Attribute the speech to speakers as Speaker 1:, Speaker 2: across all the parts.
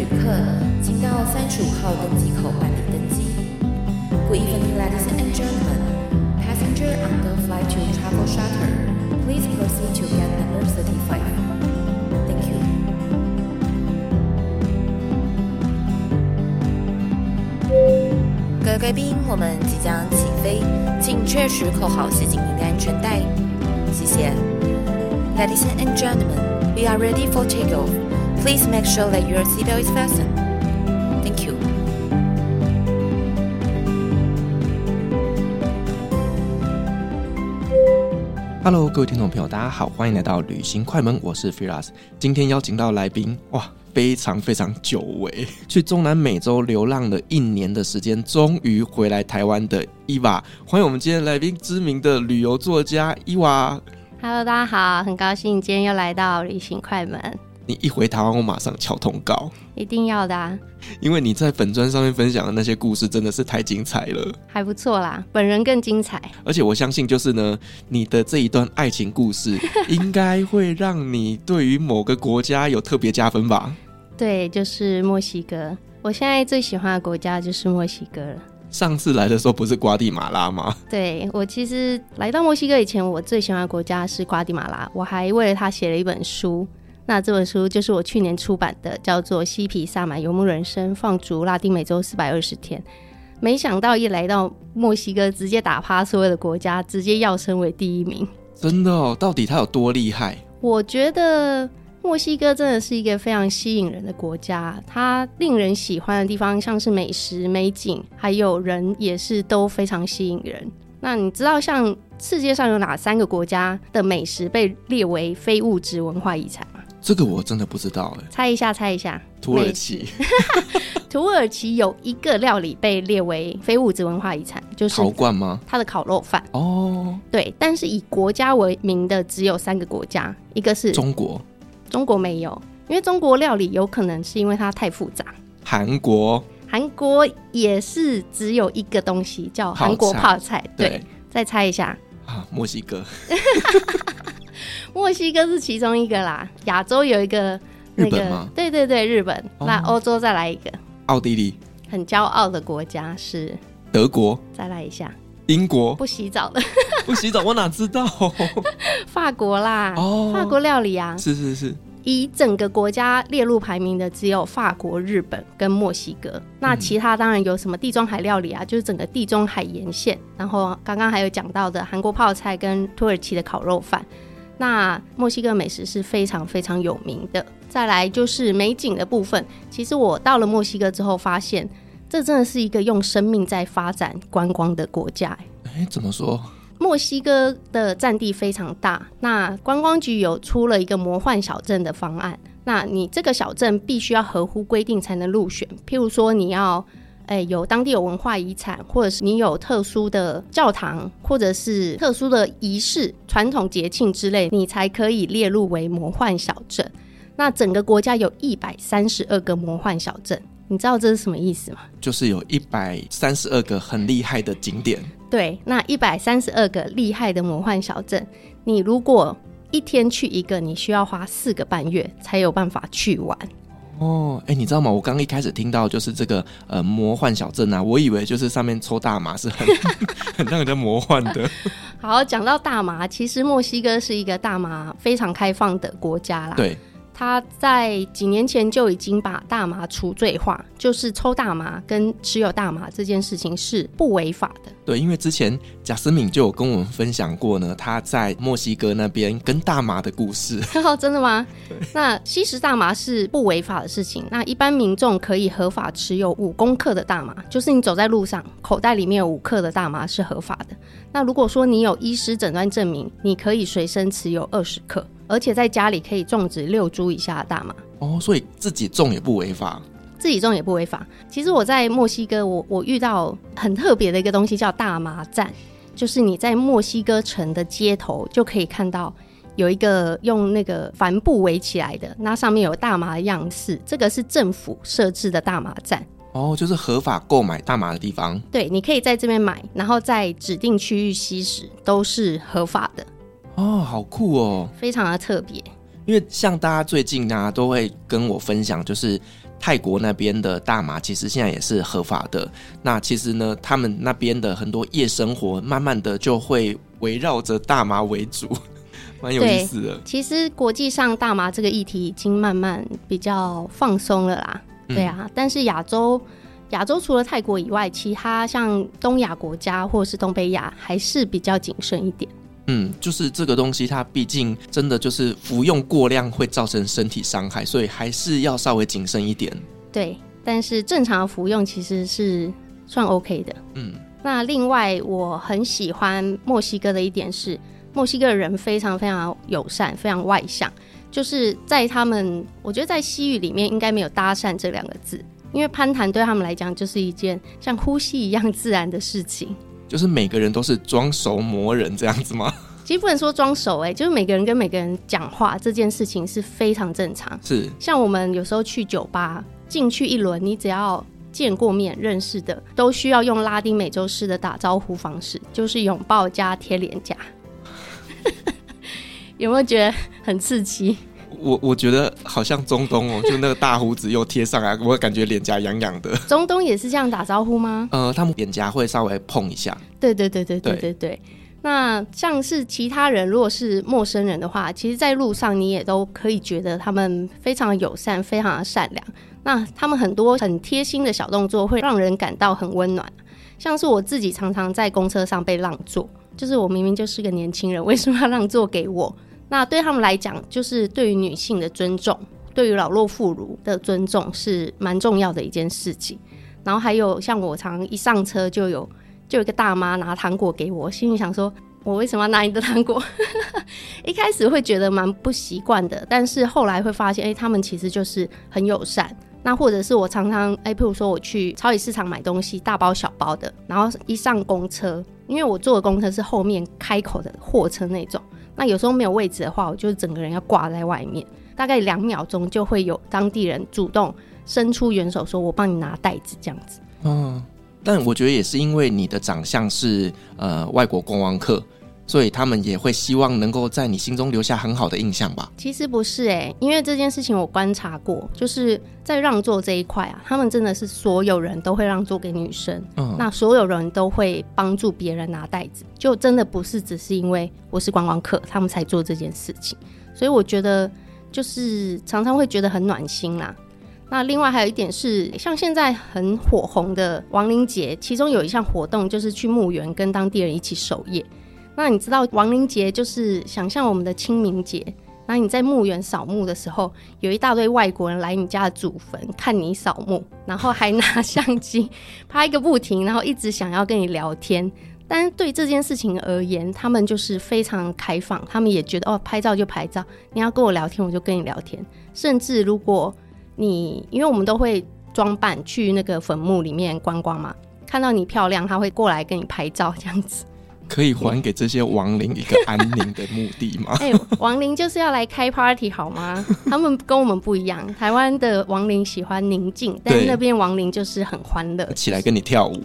Speaker 1: 旅客，请到三十五号登机口办理登机。Good evening, ladies and gentlemen. Passenger on the flight to Travel Charter, please proceed to gate number thirty-five. Thank you. 各位贵宾，我们即将起飞，请确实扣好系紧您的安全带。谢谢。Ladies and gentlemen, we are ready for takeoff. Please make sure that your seatbelt is fastened. Thank you.
Speaker 2: Hello，各位听众朋友，大家好，欢迎来到旅行快门，我是 Firas。今天邀请到来宾，哇！非常非常久违，去中南美洲流浪了一年的时间，终于回来台湾的伊娃，欢迎我们今天来宾，知名的旅游作家伊娃。
Speaker 3: Hello，大家好，很高兴今天又来到旅行快门。
Speaker 2: 你一回台湾，我马上敲通告，
Speaker 3: 一定要的啊！
Speaker 2: 因为你在粉专上面分享的那些故事真的是太精彩了，
Speaker 3: 还不错啦，本人更精彩。
Speaker 2: 而且我相信，就是呢，你的这一段爱情故事，应该会让你对于某个国家有特别加分吧？
Speaker 3: 对，就是墨西哥。我现在最喜欢的国家就是墨西哥了。
Speaker 2: 上次来的时候不是瓜地马拉吗？
Speaker 3: 对，我其实来到墨西哥以前，我最喜欢的国家是瓜地马拉，我还为了他写了一本书。那这本书就是我去年出版的，叫做《嬉皮萨满游牧人生：放逐拉丁美洲四百二十天》。没想到一来到墨西哥，直接打趴所有的国家，直接要升为第一名。
Speaker 2: 真的哦？到底它有多厉害？
Speaker 3: 我觉得墨西哥真的是一个非常吸引人的国家。它令人喜欢的地方，像是美食、美景，还有人，也是都非常吸引人。那你知道，像世界上有哪三个国家的美食被列为非物质文化遗产吗？
Speaker 2: 这个我真的不知道哎，
Speaker 3: 猜一下，猜一下，
Speaker 2: 土耳其。
Speaker 3: 土耳其有一个料理被列为非物质文化遗产，就是陶罐吗？它的烤肉饭
Speaker 2: 哦，
Speaker 3: 对。但是以国家为名的只有三个国家，一个是
Speaker 2: 中国，
Speaker 3: 中国没有，因为中国料理有可能是因为它太复杂。
Speaker 2: 韩国，
Speaker 3: 韩国也是只有一个东西叫韩国泡菜，对，对。再猜一下
Speaker 2: 啊，墨西哥。
Speaker 3: 墨西哥是其中一个啦，亚洲有一个那个，对对对，日本。哦、那欧洲再来一个，
Speaker 2: 奥地利。
Speaker 3: 很骄傲的国家是
Speaker 2: 德国。
Speaker 3: 再来一下，
Speaker 2: 英国。
Speaker 3: 不洗澡的，
Speaker 2: 不洗澡，我哪知道？
Speaker 3: 法国啦，
Speaker 2: 哦，
Speaker 3: 法国料理啊，
Speaker 2: 是是是。
Speaker 3: 以整个国家列入排名的只有法国、日本跟墨西哥，那其他当然有什么地中海料理啊，就是整个地中海沿线。然后刚刚还有讲到的韩国泡菜跟土耳其的烤肉饭。那墨西哥美食是非常非常有名的。再来就是美景的部分，其实我到了墨西哥之后，发现这真的是一个用生命在发展观光的国家。
Speaker 2: 哎，怎么说？
Speaker 3: 墨西哥的占地非常大，那观光局有出了一个魔幻小镇的方案。那你这个小镇必须要合乎规定才能入选，譬如说你要。哎，有当地有文化遗产，或者是你有特殊的教堂，或者是特殊的仪式、传统节庆之类，你才可以列入为魔幻小镇。那整个国家有一百三十二个魔幻小镇，你知道这是什么意思吗？
Speaker 2: 就是有一百三十二个很厉害的景点。
Speaker 3: 对，那一百三十二个厉害的魔幻小镇，你如果一天去一个，你需要花四个半月才有办法去完。
Speaker 2: 哦，哎，你知道吗？我刚一开始听到就是这个呃魔幻小镇啊，我以为就是上面抽大麻是很 很让人家魔幻的。
Speaker 3: 好，讲到大麻，其实墨西哥是一个大麻非常开放的国家啦。
Speaker 2: 对。
Speaker 3: 他在几年前就已经把大麻除罪化，就是抽大麻跟持有大麻这件事情是不违法的。
Speaker 2: 对，因为之前贾斯敏就有跟我们分享过呢，他在墨西哥那边跟大麻的故事。
Speaker 3: 哦，真的吗？那吸食大麻是不违法的事情。那一般民众可以合法持有五公克的大麻，就是你走在路上，口袋里面有五克的大麻是合法的。那如果说你有医师诊断证明，你可以随身持有二十克。而且在家里可以种植六株以下的大麻
Speaker 2: 哦，所以自己种也不违法，
Speaker 3: 自己种也不违法。其实我在墨西哥我，我我遇到很特别的一个东西，叫大麻站，就是你在墨西哥城的街头就可以看到有一个用那个帆布围起来的，那上面有大麻的样式，这个是政府设置的大麻站
Speaker 2: 哦，就是合法购买大麻的地方。
Speaker 3: 对，你可以在这边买，然后在指定区域吸食，都是合法的。
Speaker 2: 哦，好酷哦，
Speaker 3: 非常的特别。
Speaker 2: 因为像大家最近呢、啊，都会跟我分享，就是泰国那边的大麻其实现在也是合法的。那其实呢，他们那边的很多夜生活，慢慢的就会围绕着大麻为主，蛮有意思的。
Speaker 3: 其实国际上大麻这个议题已经慢慢比较放松了啦。嗯、对啊，但是亚洲亚洲除了泰国以外，其他像东亚国家或是东北亚还是比较谨慎一点。
Speaker 2: 嗯，就是这个东西，它毕竟真的就是服用过量会造成身体伤害，所以还是要稍微谨慎一点。
Speaker 3: 对，但是正常的服用其实是算 OK 的。
Speaker 2: 嗯，
Speaker 3: 那另外我很喜欢墨西哥的一点是，墨西哥人非常非常友善，非常外向。就是在他们，我觉得在西语里面应该没有搭讪这两个字，因为攀谈对他们来讲就是一件像呼吸一样自然的事情。
Speaker 2: 就是每个人都是装熟魔人这样子吗？
Speaker 3: 其实不能说装熟，哎，就是每个人跟每个人讲话这件事情是非常正常。
Speaker 2: 是，
Speaker 3: 像我们有时候去酒吧进去一轮，你只要见过面认识的，都需要用拉丁美洲式的打招呼方式，就是拥抱加贴脸颊。有没有觉得很刺激？
Speaker 2: 我我觉得好像中东哦，就那个大胡子又贴上来，我感觉脸颊痒痒的。
Speaker 3: 中东也是这样打招呼吗？
Speaker 2: 呃，他们脸颊会稍微碰一下。
Speaker 3: 对对对对对对对，对。那像是其他人，如果是陌生人的话，其实，在路上你也都可以觉得他们非常友善，非常的善良。那他们很多很贴心的小动作，会让人感到很温暖。像是我自己常常在公车上被让座，就是我明明就是个年轻人，为什么要让座给我？那对他们来讲，就是对于女性的尊重，对于老弱妇孺的尊重是蛮重要的一件事情。然后还有像我常一上车就有就有一个大妈拿糖果给我，心里想说，我为什么要拿你的糖果？一开始会觉得蛮不习惯的，但是后来会发现，哎，他们其实就是很友善。那或者是我常常，哎，譬如说我去超级市场买东西，大包小包的，然后一上公车，因为我坐的公车是后面开口的货车那种。那有时候没有位置的话，我就是整个人要挂在外面，大概两秒钟就会有当地人主动伸出援手，说我帮你拿袋子这样子。
Speaker 2: 嗯，但我觉得也是因为你的长相是呃外国观光客。所以他们也会希望能够在你心中留下很好的印象吧？
Speaker 3: 其实不是哎、欸，因为这件事情我观察过，就是在让座这一块啊，他们真的是所有人都会让座给女生，嗯，那所有人都会帮助别人拿袋子，就真的不是只是因为我是观光客，他们才做这件事情。所以我觉得就是常常会觉得很暖心啦。那另外还有一点是，像现在很火红的亡灵节，其中有一项活动就是去墓园跟当地人一起守夜。那你知道亡灵节就是想象我们的清明节，那你在墓园扫墓的时候，有一大堆外国人来你家的祖坟看你扫墓，然后还拿相机拍个不停，然后一直想要跟你聊天。但是对这件事情而言，他们就是非常开放，他们也觉得哦，拍照就拍照，你要跟我聊天我就跟你聊天。甚至如果你因为我们都会装扮去那个坟墓里面观光嘛，看到你漂亮，他会过来跟你拍照这样子。
Speaker 2: 可以还给这些亡灵一个安宁的目的吗？
Speaker 3: 哎、欸，亡灵就是要来开 party 好吗？他们跟我们不一样，台湾的亡灵喜欢宁静，但是那边亡灵就是很欢乐，
Speaker 2: 起来跟你跳舞，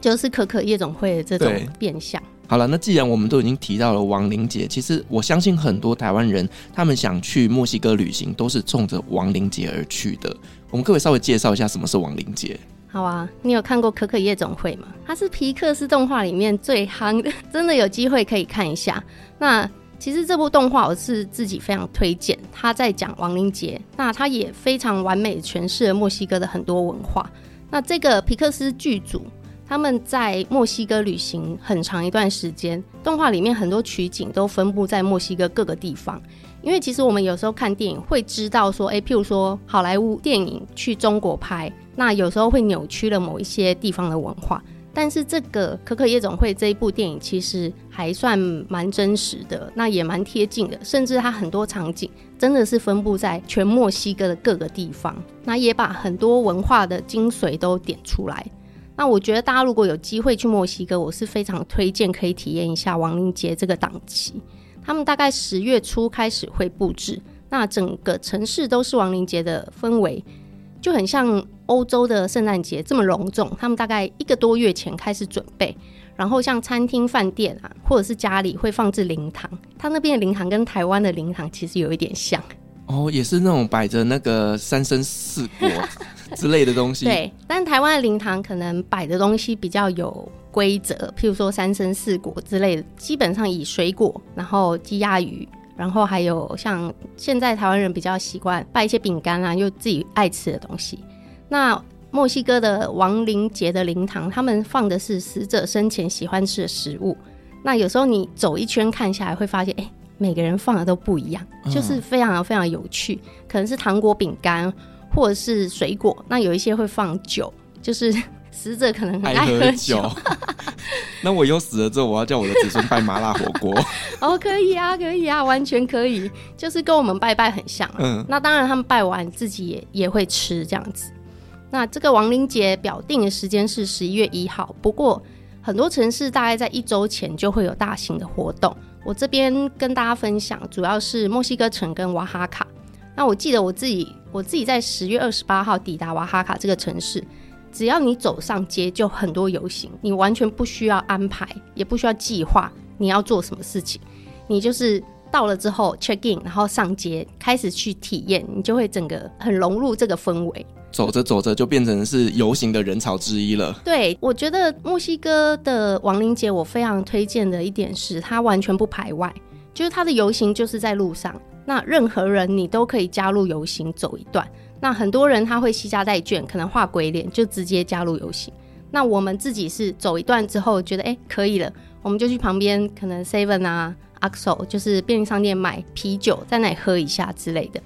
Speaker 3: 就是可可夜总会的这种变相。
Speaker 2: 好了，那既然我们都已经提到了亡灵节，其实我相信很多台湾人他们想去墨西哥旅行，都是冲着亡灵节而去的。我们各位稍微介绍一下什么是亡灵节。
Speaker 3: 好啊，你有看过《可可夜总会》吗？它是皮克斯动画里面最夯的，真的有机会可以看一下。那其实这部动画我是自己非常推荐，它在讲亡灵节，那它也非常完美诠释了墨西哥的很多文化。那这个皮克斯剧组他们在墨西哥旅行很长一段时间，动画里面很多取景都分布在墨西哥各个地方。因为其实我们有时候看电影会知道说，哎，譬如说好莱坞电影去中国拍。那有时候会扭曲了某一些地方的文化，但是这个《可可夜总会》这一部电影其实还算蛮真实的，那也蛮贴近的，甚至它很多场景真的是分布在全墨西哥的各个地方，那也把很多文化的精髓都点出来。那我觉得大家如果有机会去墨西哥，我是非常推荐可以体验一下亡灵节这个档期。他们大概十月初开始会布置，那整个城市都是亡灵节的氛围。就很像欧洲的圣诞节这么隆重，他们大概一个多月前开始准备，然后像餐厅、饭店啊，或者是家里会放置灵堂，他那边的灵堂跟台湾的灵堂其实有一点像。
Speaker 2: 哦，也是那种摆着那个三生四果之类的东西。
Speaker 3: 对，但台湾的灵堂可能摆的东西比较有规则，譬如说三生四果之类的，基本上以水果，然后鸡鸭鱼，然后还有像现在台湾人比较习惯摆一些饼干啊，又自己爱吃的东西。那墨西哥的亡灵节的灵堂，他们放的是死者生前喜欢吃的食物。那有时候你走一圈看下来，会发现，哎、欸，每个人放的都不一样，就是非常非常有趣。可能是糖果、饼干，或者是水果。那有一些会放酒，就是死者可能很爱喝酒。
Speaker 2: 喝酒 那我以后死了之后，我要叫我的子孙拜麻辣火锅。
Speaker 3: 哦，可以啊，可以啊，完全可以，就是跟我们拜拜很像。嗯，那当然他们拜完自己也也会吃这样子。那这个亡灵节表定的时间是十一月一号，不过很多城市大概在一周前就会有大型的活动。我这边跟大家分享，主要是墨西哥城跟瓦哈卡。那我记得我自己，我自己在十月二十八号抵达瓦哈卡这个城市，只要你走上街，就很多游行，你完全不需要安排，也不需要计划你要做什么事情，你就是到了之后 check in，然后上街开始去体验，你就会整个很融入这个氛围。
Speaker 2: 走着走着就变成是游行的人潮之一了。
Speaker 3: 对，我觉得墨西哥的亡灵节，我非常推荐的一点是，它完全不排外，就是它的游行就是在路上，那任何人你都可以加入游行走一段。那很多人他会携家带卷，可能画鬼脸就直接加入游行。那我们自己是走一段之后觉得哎可以了，我们就去旁边可能 Seven 啊、Axo 就是便利商店买啤酒，在那里喝一下之类的。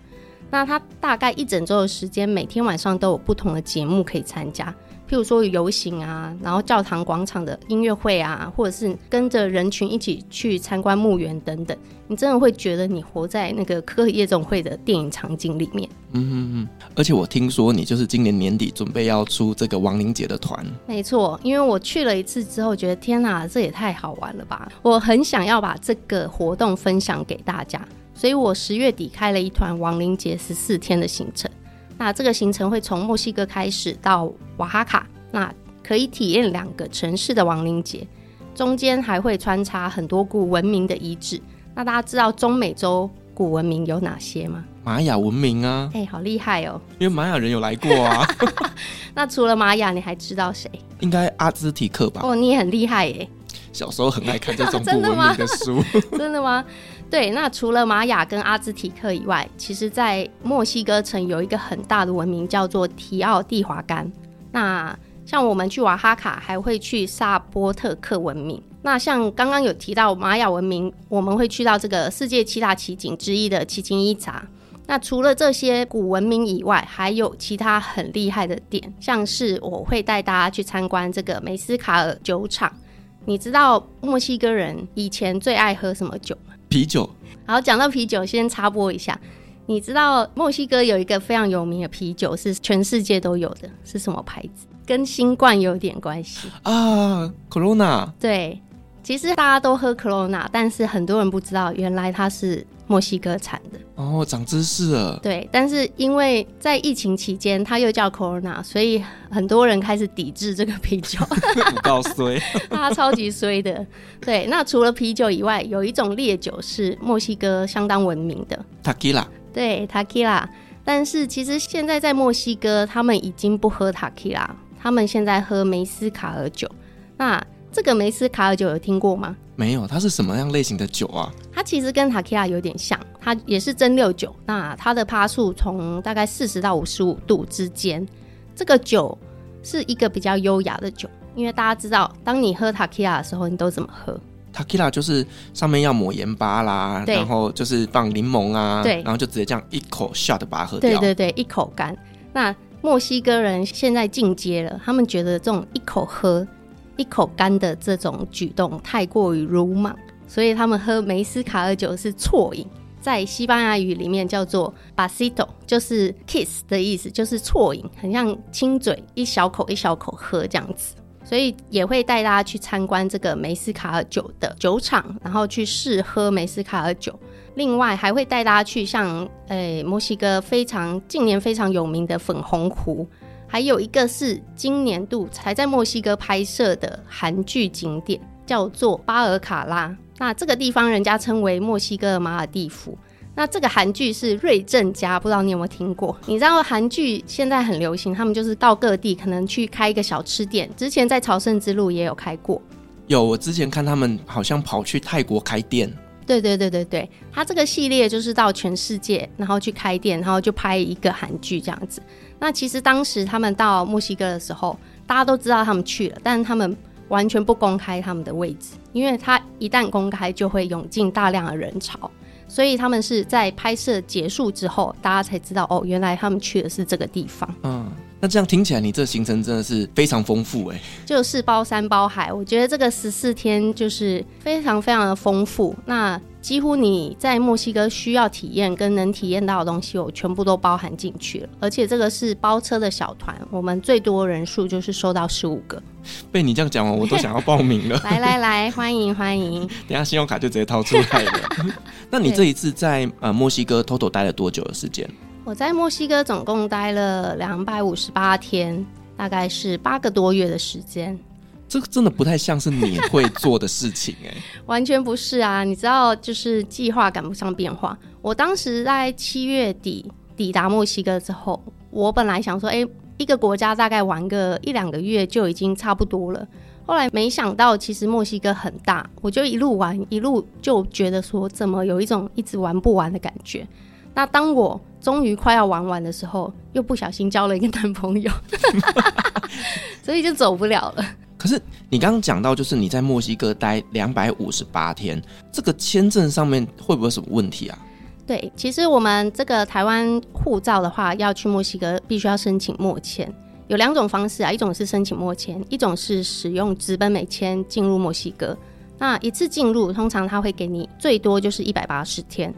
Speaker 3: 那他大概一整周的时间，每天晚上都有不同的节目可以参加，譬如说游行啊，然后教堂广场的音乐会啊，或者是跟着人群一起去参观墓园等等，你真的会觉得你活在那个可可夜总会的电影场景里面。
Speaker 2: 嗯嗯嗯。而且我听说你就是今年年底准备要出这个亡灵节的团。
Speaker 3: 没错，因为我去了一次之后，觉得天哪，这也太好玩了吧！我很想要把这个活动分享给大家。所以我十月底开了一团亡灵节十四天的行程，那这个行程会从墨西哥开始到瓦哈卡，那可以体验两个城市的亡灵节，中间还会穿插很多古文明的遗址。那大家知道中美洲古文明有哪些吗？
Speaker 2: 玛雅文明啊，
Speaker 3: 哎、欸，好厉害哦！
Speaker 2: 因为玛雅人有来过啊。
Speaker 3: 那除了玛雅，你还知道谁？
Speaker 2: 应该阿兹提克吧？
Speaker 3: 哦，你也很厉害耶！
Speaker 2: 小时候很爱看这种 古文明的书。
Speaker 3: 真的吗？对，那除了玛雅跟阿兹提克以外，其实，在墨西哥城有一个很大的文明叫做提奥蒂华干。那像我们去瓦哈卡，还会去萨波特克文明。那像刚刚有提到玛雅文明，我们会去到这个世界七大奇景之一的奇琴伊察。那除了这些古文明以外，还有其他很厉害的点，像是我会带大家去参观这个梅斯卡尔酒厂。你知道墨西哥人以前最爱喝什么酒吗？
Speaker 2: 啤酒。
Speaker 3: 好，讲到啤酒，先插播一下。你知道墨西哥有一个非常有名的啤酒，是全世界都有的，是什么牌子？跟新冠有点关系
Speaker 2: 啊，Corona。
Speaker 3: 对，其实大家都喝 Corona，但是很多人不知道，原来它是墨西哥产的。
Speaker 2: 哦，长知识了。
Speaker 3: 对，但是因为在疫情期间，它又叫 Corona，所以很多人开始抵制这个啤酒。
Speaker 2: 不告衰，
Speaker 3: 它超级衰的。对，那除了啤酒以外，有一种烈酒是墨西哥相当闻名的
Speaker 2: ，Tequila。
Speaker 3: 对，Tequila。但是其实现在在墨西哥，他们已经不喝 Tequila，他们现在喝梅斯卡尔酒。那这个梅斯卡尔酒有听过吗？
Speaker 2: 没有，它是什么样类型的酒啊？
Speaker 3: 它其实跟 Tequila 有点像，它也是蒸馏酒。那它的趴数从大概四十到五十五度之间。这个酒是一个比较优雅的酒，因为大家知道，当你喝 Tequila 的时候，你都怎么喝
Speaker 2: ？Tequila 就是上面要抹盐巴啦，然后就是放柠檬啊，对，然后就直接这样一口 shot 把它喝掉。
Speaker 3: 对对对，一口干。那墨西哥人现在进阶了，他们觉得这种一口喝。一口干的这种举动太过于鲁莽，所以他们喝梅斯卡尔酒是啜饮，在西班牙语里面叫做 b a s i t o 就是 kiss 的意思，就是啜饮，很像亲嘴，一小口一小口喝这样子。所以也会带大家去参观这个梅斯卡尔酒的酒厂，然后去试喝梅斯卡尔酒。另外还会带大家去像诶墨西哥非常近年非常有名的粉红湖。还有一个是今年度才在墨西哥拍摄的韩剧景点，叫做巴尔卡拉。那这个地方人家称为墨西哥的马尔蒂夫。那这个韩剧是瑞正家，不知道你有没有听过？你知道韩剧现在很流行，他们就是到各地可能去开一个小吃店。之前在朝圣之路也有开过。
Speaker 2: 有，我之前看他们好像跑去泰国开店。
Speaker 3: 对对对对对，他这个系列就是到全世界，然后去开店，然后就拍一个韩剧这样子。那其实当时他们到墨西哥的时候，大家都知道他们去了，但是他们完全不公开他们的位置，因为他一旦公开，就会涌进大量的人潮。所以他们是在拍摄结束之后，大家才知道哦，原来他们去的是这个地方。
Speaker 2: 嗯，那这样听起来，你这行程真的是非常丰富哎，
Speaker 3: 就是包山包海。我觉得这个十四天就是非常非常的丰富。那几乎你在墨西哥需要体验跟能体验到的东西，我全部都包含进去了。而且这个是包车的小团，我们最多人数就是收到十五个。
Speaker 2: 被你这样讲完，我都想要报名了。
Speaker 3: 来来来，欢迎欢迎！
Speaker 2: 等下信用卡就直接掏出来了。那你这一次在呃墨西哥 total 待了多久的时间？
Speaker 3: 我在墨西哥总共待了两百五十八天，大概是八个多月的时间。
Speaker 2: 这个真的不太像是你会做的事情哎，
Speaker 3: 完全不是啊！你知道，就是计划赶不上变化。我当时在七月底抵达墨西哥之后，我本来想说，哎，一个国家大概玩个一两个月就已经差不多了。后来没想到，其实墨西哥很大，我就一路玩，一路就觉得说，怎么有一种一直玩不完的感觉。那当我终于快要玩完的时候，又不小心交了一个男朋友，所以就走不了了。
Speaker 2: 可是你刚刚讲到，就是你在墨西哥待两百五十八天，这个签证上面会不会有什么问题啊？
Speaker 3: 对，其实我们这个台湾护照的话，要去墨西哥必须要申请墨签，有两种方式啊，一种是申请墨签，一种是使用直奔美签进入墨西哥。那一次进入，通常他会给你最多就是一百八十天。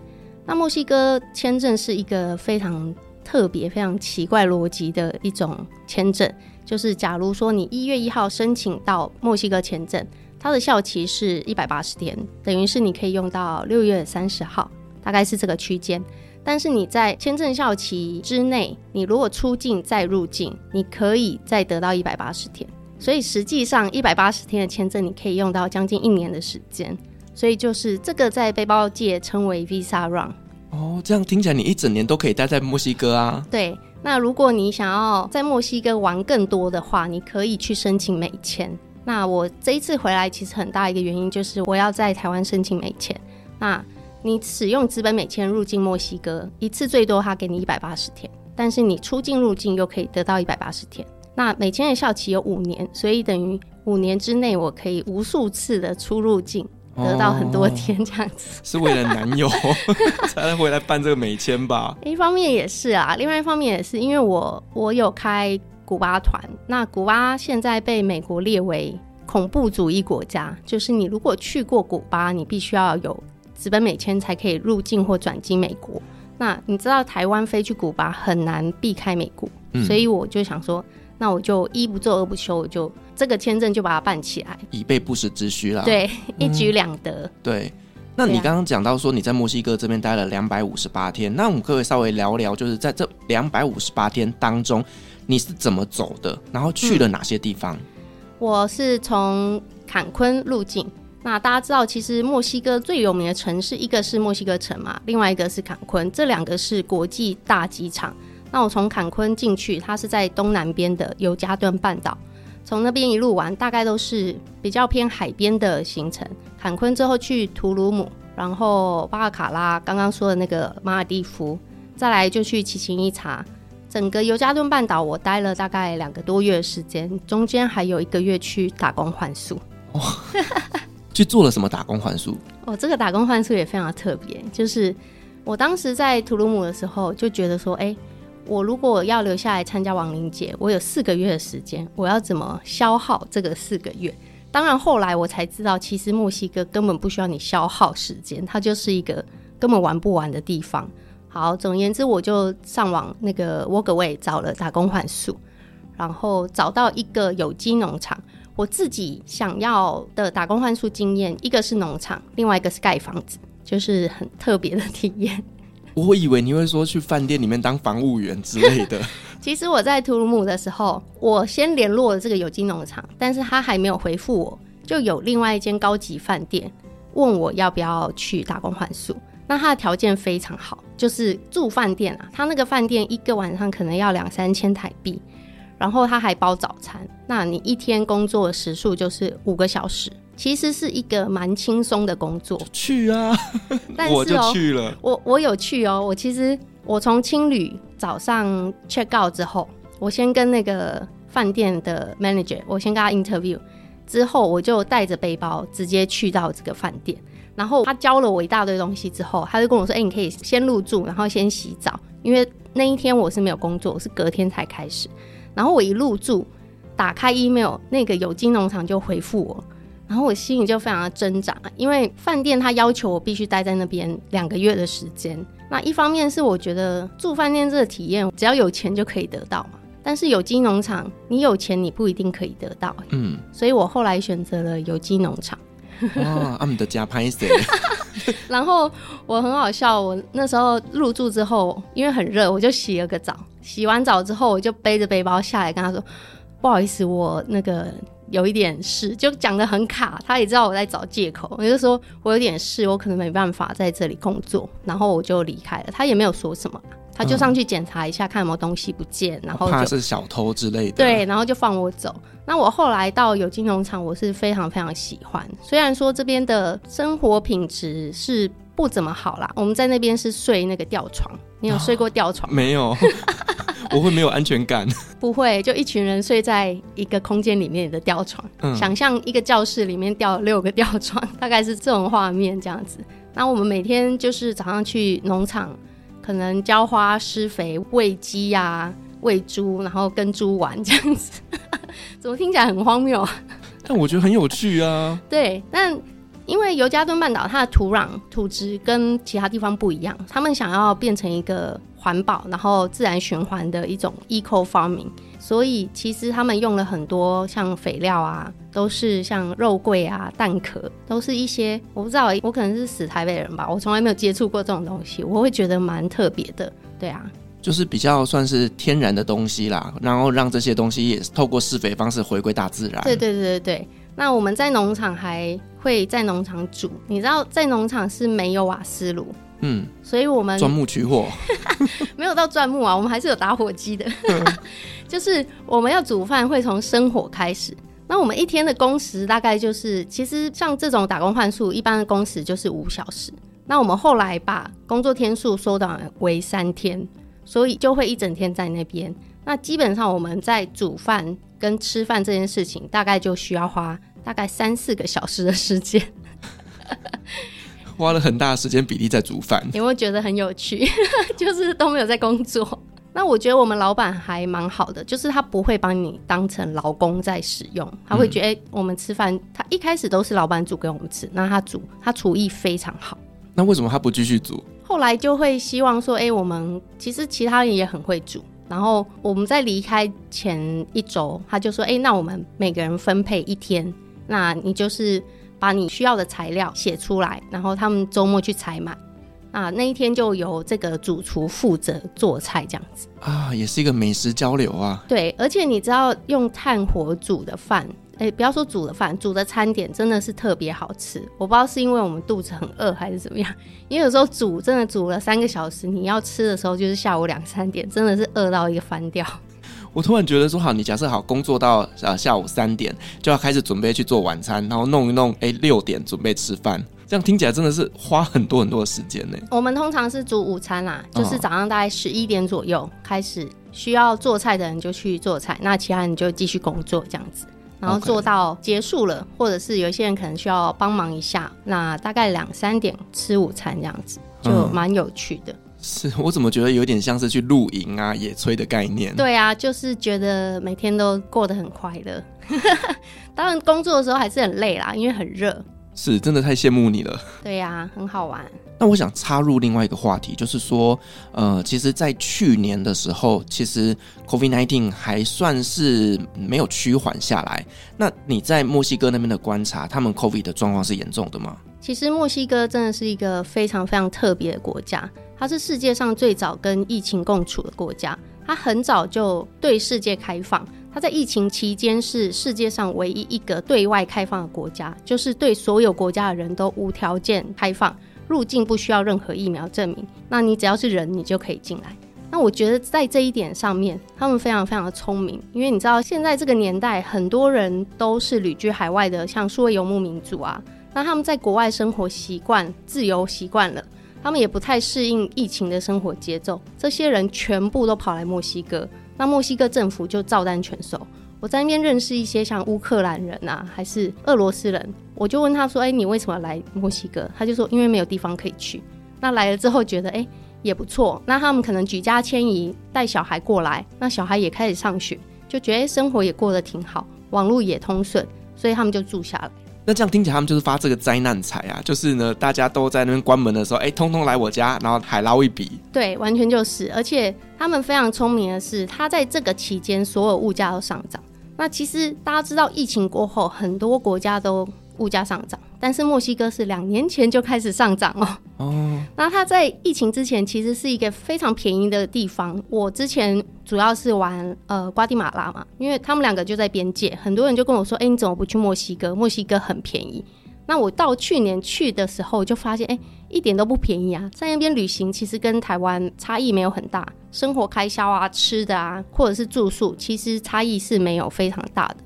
Speaker 3: 那墨西哥签证是一个非常特别、非常奇怪逻辑的一种签证。就是，假如说你一月一号申请到墨西哥签证，它的效期是一百八十天，等于是你可以用到六月三十号，大概是这个区间。但是你在签证效期之内，你如果出境再入境，你可以再得到一百八十天。所以实际上一百八十天的签证，你可以用到将近一年的时间。所以就是这个在背包界称为 Visa Run。
Speaker 2: 哦，这样听起来你一整年都可以待在墨西哥啊？
Speaker 3: 对。那如果你想要在墨西哥玩更多的话，你可以去申请美签。那我这一次回来，其实很大一个原因就是我要在台湾申请美签。那你使用资本美签入境墨西哥，一次最多他给你一百八十天，但是你出境入境又可以得到一百八十天。那美签的效期有五年，所以等于五年之内我可以无数次的出入境。得到很多天这样子，
Speaker 2: 哦，是为了男友 才能回来办这个美签吧？
Speaker 3: 一方面也是啊，另外一方面也是因为我我有开古巴团，那古巴现在被美国列为恐怖主义国家，就是你如果去过古巴，你必须要有直本美签才可以入境或转机美国。那你知道台湾飞去古巴很难避开美国，嗯，所以我就想说。那我就一不做二不休，我就这个签证就把它办起来，
Speaker 2: 以备不时之需啦。
Speaker 3: 对，一举两得。
Speaker 2: 嗯。对，那你刚刚讲到说你在墨西哥这边待了两百五十八天，那我们可不可以稍微聊聊，就是在这两百五十八天当中，你是怎么走的，然后去了哪些地方？嗯、我
Speaker 3: 是从坎昆入境。那大家知道，其实墨西哥最有名的城市，一个是墨西哥城嘛，另外一个是坎昆，这两个是国际大机场。那我从坎昆进去，它是在东南边的尤加敦半岛，从那边一路玩，大概都是比较偏海边的行程。坎昆之后去图卢姆，然后巴尔卡拉，刚刚说的那个马尔蒂夫，再来就去奇琴伊查。整个尤加敦半岛我待了大概两个多月的时间，中间还有一个月去打工换宿。
Speaker 2: 哦，去做了什么打工换宿？
Speaker 3: 哦，这个打工换宿也非常特别，就是我当时在图卢姆的时候就觉得说，哎。我如果要留下来参加亡灵节，我有四个月的时间，我要怎么消耗这个四个月？当然后来我才知道，其实墨西哥根本不需要你消耗时间，它就是一个根本玩不完的地方。好，总而言之，我就上网那个 Workaway 找了打工换宿，然后找到一个有机农场。我自己想要的打工换宿经验，一个是农场，另外一个是盖房子，就是很特别的体验。
Speaker 2: 我以为你会说去饭店里面当房务员之类的。
Speaker 3: 其实我在图鲁姆的时候，我先联络了这个有机农场，但是他还没有回复我，就有另外一间高级饭店问我要不要去打工换宿。那他的条件非常好，就是住饭店啊，他那个饭店一个晚上可能要两三千台币，然后他还包早餐。那你一天工作的时数就是五个小时，其实是一个蛮轻松的工作。
Speaker 2: 去啊，但是哦、我就去了。
Speaker 3: 我我有去哦，我其实我从青旅早上 check out 之后，我先跟那个饭店的 manager，我先跟他 interview，之后我就带着背包直接去到这个饭店。然后他教了我一大堆东西之后，他就跟我说：“哎、欸，你可以先入住，然后先洗澡，因为那一天我是没有工作，我是隔天才开始。然后我一入住，打开 email，那个有机农场就回复我，然后我心里就非常的挣扎，因为饭店他要求我必须待在那边两个月的时间。那一方面是我觉得住饭店这个体验，只要有钱就可以得到嘛。但是有机农场，你有钱你不一定可以得到。嗯，所以我后来选择了有机农场。”
Speaker 2: 哇，阿姆的家拍谁？
Speaker 3: 然后我很好笑，我那时候入住之后，因为很热，我就洗了个澡。洗完澡之后，我就背着背包下来，跟他说：“不好意思，我那个有一点事，就讲的很卡。”他也知道我在找借口，我就说我有点事，我可能没办法在这里工作，然后我就离开了。他也没有说什么。他就上去检查一下，嗯、看有没有东西不见，然后就
Speaker 2: 怕是小偷之类的。
Speaker 3: 对，然后就放我走。那我后来到有机农场，我是非常非常喜欢。虽然说这边的生活品质是不怎么好啦，我们在那边是睡那个吊床。你有睡过吊床？
Speaker 2: 哦？没有，我会没有安全感。
Speaker 3: 不会，就一群人睡在一个空间里面的吊床。嗯，想象一个教室里面吊六个吊床，大概是这种画面这样子。那我们每天就是早上去农场。可能浇花、施肥、喂鸡呀、喂猪，然后跟猪玩这样子，怎么听起来很荒谬啊？
Speaker 2: 但我觉得很有趣啊。
Speaker 3: 对，但因为尤加敦半岛它的土壤土质跟其他地方不一样，他们想要变成一个环保，然后自然循环的一种 eco farming。所以其实他们用了很多像肥料啊，都是像肉桂啊、蛋壳，都是一些我不知道，我可能是死台北人吧，我从来没有接触过这种东西，我会觉得蛮特别的。对啊，
Speaker 2: 就是比较算是天然的东西啦，然后让这些东西也透过施肥方式回归大自然。
Speaker 3: 对对对对对。那我们在农场还会在农场煮，你知道在农场是没有瓦斯炉。
Speaker 2: 嗯，
Speaker 3: 所以我们
Speaker 2: 钻木取火，
Speaker 3: 没有到钻木啊，我们还是有打火机的。就是我们要煮饭会从生火开始，那我们一天的工时大概就是，其实像这种打工换宿，一般的工时就是五小时。那我们后来把工作天数缩短为三天，所以就会一整天在那边。那基本上我们在煮饭跟吃饭这件事情，大概就需要花大概三四个小时的时间。
Speaker 2: 花了很大的时间比例在煮饭，
Speaker 3: 有没有觉得很有趣？就是都没有在工作。那我觉得我们老板还蛮好的，就是他不会把你当成劳工在使用，他会觉得、欸、我们吃饭，他一开始都是老板煮给我们吃，那他煮他厨艺非常好。
Speaker 2: 那为什么他不继续煮？
Speaker 3: 后来就会希望说，哎、欸，我们其实其他人也很会煮。然后我们在离开前一周，他就说，哎、欸，那我们每个人分配一天，那你就是。把你需要的材料写出来，然后他们周末去采买，啊，那一天就由这个主厨负责做菜，这样子
Speaker 2: 啊，也是一个美食交流啊。
Speaker 3: 对，而且你知道用炭火煮的饭，哎，不要说煮的饭，煮的餐点真的是特别好吃。我不知道是因为我们肚子很饿还是怎么样，因为有时候煮真的煮了三个小时，你要吃的时候就是下午两三点，真的是饿到一个翻掉。
Speaker 2: 我突然觉得说，好，你假设好工作到呃下午三点就要开始准备去做晚餐，然后弄一弄，哎，六点准备吃饭，这样听起来真的是花很多很多的时间呢。
Speaker 3: 我们通常是煮午餐啦，就是早上大概十一点左右开始，需要做菜的人就去做菜，那其他人就继续工作这样子，然后做到结束了.或者是有些人可能需要帮忙一下，那大概两三点吃午餐这样子，就蛮有趣的。嗯
Speaker 2: 是 我怎么觉得有点像是去露营啊、野炊的概念？
Speaker 3: 对啊，就是觉得每天都过得很快乐。当然工作的时候还是很累啦，因为很热。
Speaker 2: 是，真的太羡慕你了。
Speaker 3: 对呀、啊，很好玩。
Speaker 2: 那我想插入另外一个话题，就是说，呃，其实，在去年的时候，其实 COVID-19 还算是没有趋缓下来。那你在墨西哥那边的观察，他们 COVID 的状况是严重的吗？
Speaker 3: 其实墨西哥真的是一个非常非常特别的国家。它是世界上最早跟疫情共处的国家，它很早就对世界开放。它在疫情期间是世界上唯一一个对外开放的国家，就是对所有国家的人都无条件开放，入境不需要任何疫苗证明，那你只要是人，你就可以进来。那我觉得在这一点上面，他们非常非常的聪明，因为你知道现在这个年代，很多人都是旅居海外的，像数位游牧民族啊，那他们在国外生活习惯、自由习惯了，他们也不太适应疫情的生活节奏，这些人全部都跑来墨西哥，那墨西哥政府就照单全收。我在那边认识一些像乌克兰人啊，还是俄罗斯人，我就问他说：“哎，你为什么来墨西哥？”他就说：“因为没有地方可以去。”那来了之后觉得哎。也不错，那他们可能举家迁移，带小孩过来，那小孩也开始上学，就觉得生活也过得挺好，网络也通顺，所以他们就住下来。
Speaker 2: 那这样听起来，他们就是发这个灾难财啊！就是呢，大家都在那边关门的时候，哎，通通来我家，然后海捞一笔。
Speaker 3: 对，完全就是，而且他们非常聪明的是，他在这个期间所有物价都上涨。那其实大家知道，疫情过后，很多国家都物价上涨。但是墨西哥是两年前就开始上涨哦。哦，那它在疫情之前其实是一个非常便宜的地方。我之前主要是玩呃瓜地马拉嘛，因为他们两个就在边界，很多人就跟我说：“哎，你怎么不去墨西哥？墨西哥很便宜。”那我到去年去的时候就发现，哎，一点都不便宜啊！在那边旅行其实跟台湾差异没有很大，生活开销啊、吃的啊，或者是住宿，其实差异是没有非常大的。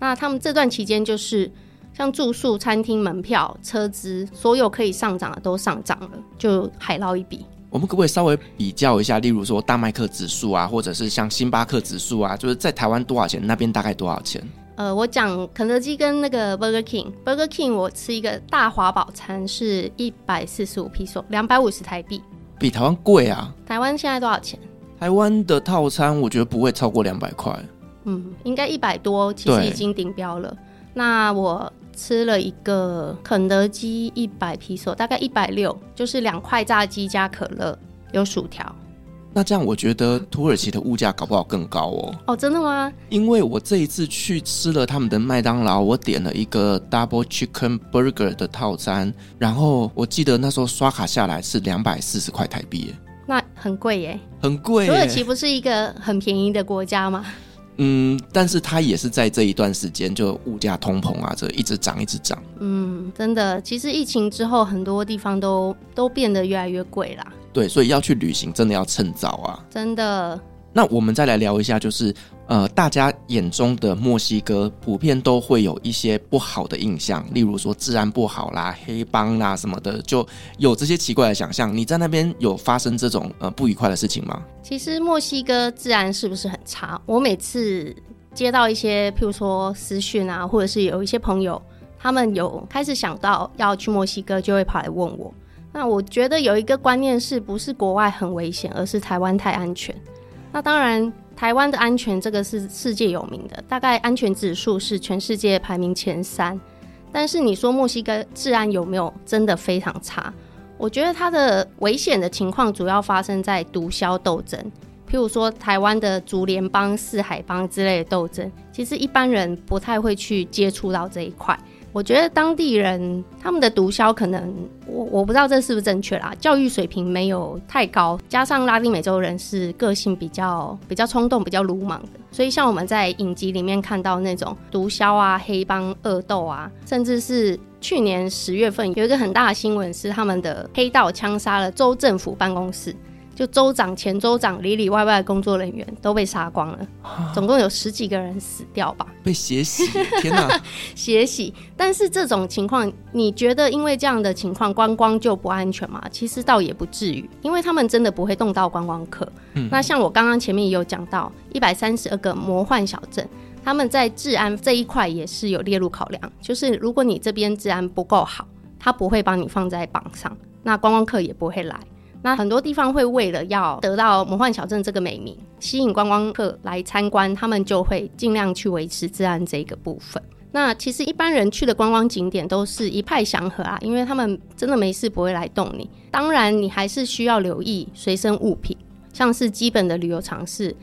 Speaker 3: 那他们这段期间就是。像住宿、餐厅、门票、车资，所有可以上涨的都上涨了，就海捞一笔。
Speaker 2: 我们可不可以稍微比较一下，例如说大麦克指数啊，或者是像星巴克指数啊，就是在台湾多少钱，那边大概多少钱？
Speaker 3: 呃，我讲肯德基跟那个 Burger King，Burger King 我吃一个大华堡餐是一百四十五披索，两百五十台币，
Speaker 2: 比台湾贵啊。
Speaker 3: 台湾现在多少钱？
Speaker 2: 台湾的套餐我觉得不会超过两百块。
Speaker 3: 嗯，应该一百多，其实已经顶标了。那我。吃了一个肯德基一百披索，大概一百六，就是两块炸鸡加可乐，有薯条。
Speaker 2: 那这样我觉得土耳其的物价搞不好更高哦。
Speaker 3: 哦，真的吗？
Speaker 2: 因为我这一次去吃了他们的麦当劳，我点了一个 Double Chicken Burger 的套餐，然后我记得那时候刷卡下来是两百四十块台币。
Speaker 3: 那很贵耶，
Speaker 2: 很贵。
Speaker 3: 土耳其不是一个很便宜的国家吗？
Speaker 2: 嗯，但是它也是在这一段时间就物价通膨啊，这一直涨一直涨。
Speaker 3: 嗯，真的，其实疫情之后很多地方都都变得越来越贵啦。
Speaker 2: 对，所以要去旅行真的要趁早啊。
Speaker 3: 真的。
Speaker 2: 那我们再来聊一下，就是呃，大家眼中的墨西哥普遍都会有一些不好的印象，例如说治安不好啦、黑帮啦什么的，就有这些奇怪的想象。你在那边有发生这种呃不愉快的事情吗？
Speaker 3: 其实墨西哥治安是不是很差？我每次接到一些譬如说私讯啊，或者是有一些朋友，他们有开始想到要去墨西哥，就会跑来问我。那我觉得有一个观念是不是国外很危险，而是台湾太安全。那当然，台湾的安全这个是世界有名的，大概安全指数是全世界排名前三。但是你说墨西哥治安有没有真的非常差？我觉得它的危险的情况主要发生在毒枭斗争，譬如说台湾的竹联帮、四海帮之类的斗争，其实一般人不太会去接触到这一块。我觉得当地人他们的毒枭可能我我不知道这是不是正确啦，教育水平没有太高，加上拉丁美洲人是个性比较比较冲动、比较鲁莽的，所以像我们在影集里面看到那种毒枭啊、黑帮恶斗啊，甚至是去年十月份有一个很大的新闻是他们的黑道枪杀了州政府办公室。就州长、前州长里里外外的工作人员都被杀光了，总共有十几个人死掉吧？
Speaker 2: 被血洗！天哪，
Speaker 3: 血洗！但是这种情况，你觉得因为这样的情况观光就不安全吗？其实倒也不至于，因为他们真的不会动到观光客。嗯，那像我刚刚前面也有讲到，一百三十二个魔幻小镇，他们在治安这一块也是有列入考量，就是如果你这边治安不够好，他不会帮你放在榜上，那观光客也不会来。那很多地方会为了要得到魔幻小镇这个美名，吸引观光客来参观，他们就会尽量去维持治安这个部分。那其实一般人去的观光景点都是一派祥和啊，因为他们真的没事不会来动你。当然，你还是需要留意随身物品，像是基本的旅游常识，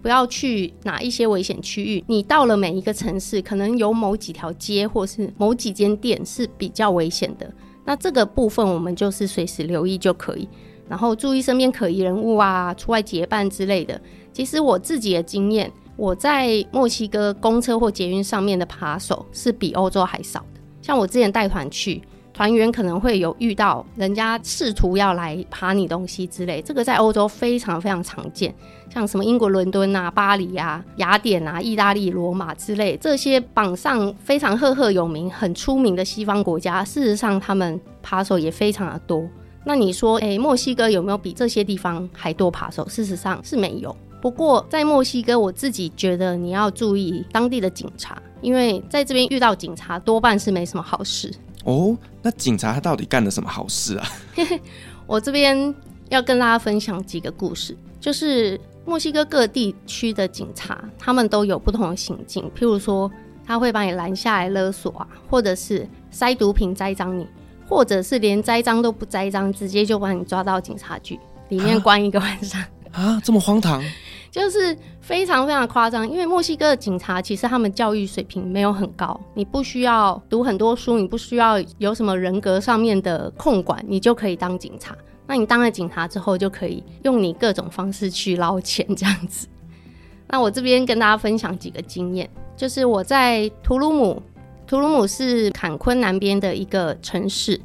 Speaker 3: 不要去哪一些危险区域。你到了每一个城市，可能有某几条街或是某几间店是比较危险的，那这个部分我们就是随时留意就可以。然后注意身边可疑人物啊，出外结伴之类的。其实我自己的经验，我在墨西哥公车或捷运上面的扒手是比欧洲还少的。像我之前带团去，团员可能会有遇到人家试图要来扒你东西之类，这个在欧洲非常非常常见。像什么英国伦敦啊、巴黎啊、雅典啊、意大利罗马之类这些榜上非常赫赫有名、很出名的西方国家，事实上他们扒手也非常的多。那你说，诶，墨西哥有没有比这些地方还多扒手？事实上是没有。不过在墨西哥，我自己觉得你要注意当地的警察，因为在这边遇到警察多半是没什么好事。
Speaker 2: 哦，那警察他到底干了什么好事啊？
Speaker 3: 我这边要跟大家分享几个故事，就是。墨西哥各地区的警察，他们都有不同的行径。譬如说，他会把你拦下来勒索啊，或者是塞毒品栽赃你，或者是连栽赃都不栽赃，直接就把你抓到警察局里面关一个晚上
Speaker 2: 啊，啊，这么荒唐，
Speaker 3: 就是非常非常夸张。因为墨西哥的警察其实他们教育水平没有很高，你不需要读很多书，你不需要有什么人格上面的控管，你就可以当警察。那你当了警察之后，就可以用你各种方式去捞钱，这样子。那我这边跟大家分享几个经验，就是我在图鲁姆，图卢姆是坎昆南边的一个城市。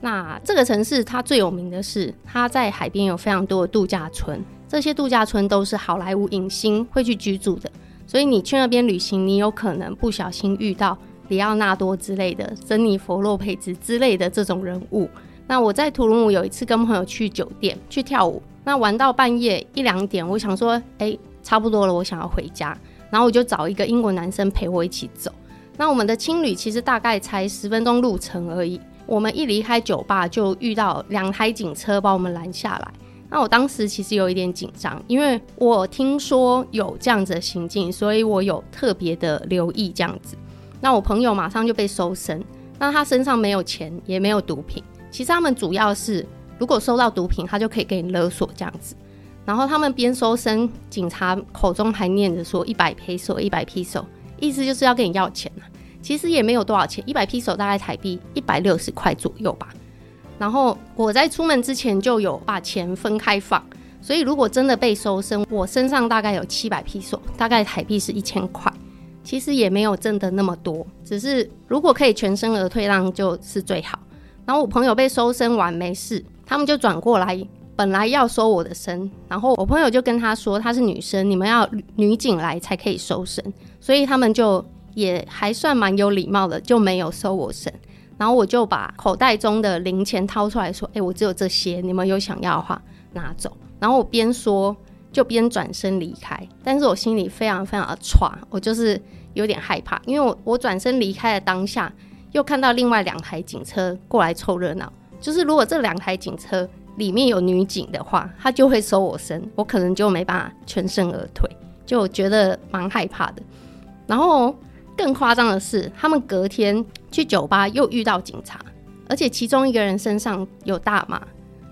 Speaker 3: 那这个城市它最有名的是，它在海边有非常多的度假村，这些度假村都是好莱坞影星会去居住的。所以你去那边旅行，你有可能不小心遇到里奥纳多之类的、珍妮佛洛佩兹之类的这种人物。那我在图卢姆有一次跟朋友去酒店去跳舞，那玩到半夜一两点，我想说，哎、差不多了，我想要回家，然后我就找一个英国男生陪我一起走。那我们的青旅其实大概才十分钟路程而已。我们一离开酒吧，就遇到两台警车把我们拦下来。那我当时其实有一点紧张，因为我听说有这样子的行径，所以我有特别的留意这样子。那我朋友马上就被搜身，那他身上没有钱，也没有毒品。其实他们主要是，如果收到毒品，他就可以给你勒索这样子。然后他们边搜身，警察口中还念着说一百披索，一百披索，意思就是要跟你要钱啊。其实也没有多少钱，一百披索大概台币一百六十块左右吧。然后我在出门之前就有把钱分开放，所以如果真的被搜身，我身上大概有七百披索，大概台币是一千块。其实也没有挣的那么多，只是如果可以全身而退，让就是最好。然后我朋友被搜身完没事，他们就转过来，本来要收我的身，然后我朋友就跟他说她是女生，你们要女警来才可以收身，所以他们就也还算蛮有礼貌的，就没有收我身。然后我就把口袋中的零钱掏出来说：“哎，我只有这些，你们有想要的话拿走。”然后我边说就边转身离开，但是我心里非常非常的，我就是有点害怕，因为我我转身离开的当下。又看到另外两台警车过来凑热闹，就是如果这两台警车里面有女警的话，他就会搜我身，我可能就没办法全身而退，就觉得蛮害怕的。然后更夸张的是，他们隔天去酒吧又遇到警察，而且其中一个人身上有大麻，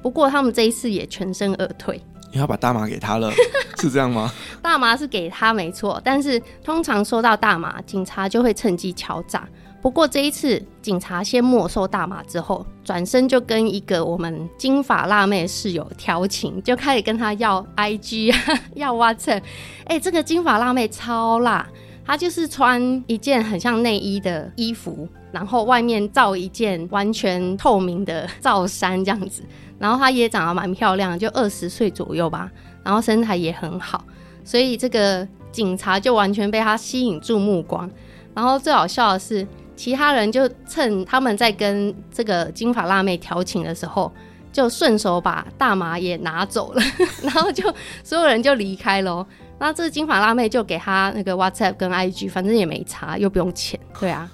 Speaker 3: 不过他们这一次也全身而退。
Speaker 2: 你要把大麻给他了，是这样吗？
Speaker 3: 大麻是给他没错，但是通常收到大麻，警察就会趁机敲诈。不过这一次，警察先没收大麻之后，转身就跟一个我们金发辣妹室友调情，就开始跟他要 IG 啊，要 WhatsApp。哎，这个金发辣妹超辣，她就是穿一件很像内衣的衣服，然后外面罩一件完全透明的罩衫这样子。然后她也长得蛮漂亮，就二十岁左右吧，然后身材也很好，所以这个警察就完全被她吸引住目光。然后最好笑的是。其他人就趁他们在跟这个金发辣妹调情的时候，就顺手把大麻也拿走了，然后就所有人就离开了。那这金发辣妹就给他那个 WhatsApp 跟 IG，反正也没差，又不用钱，对啊。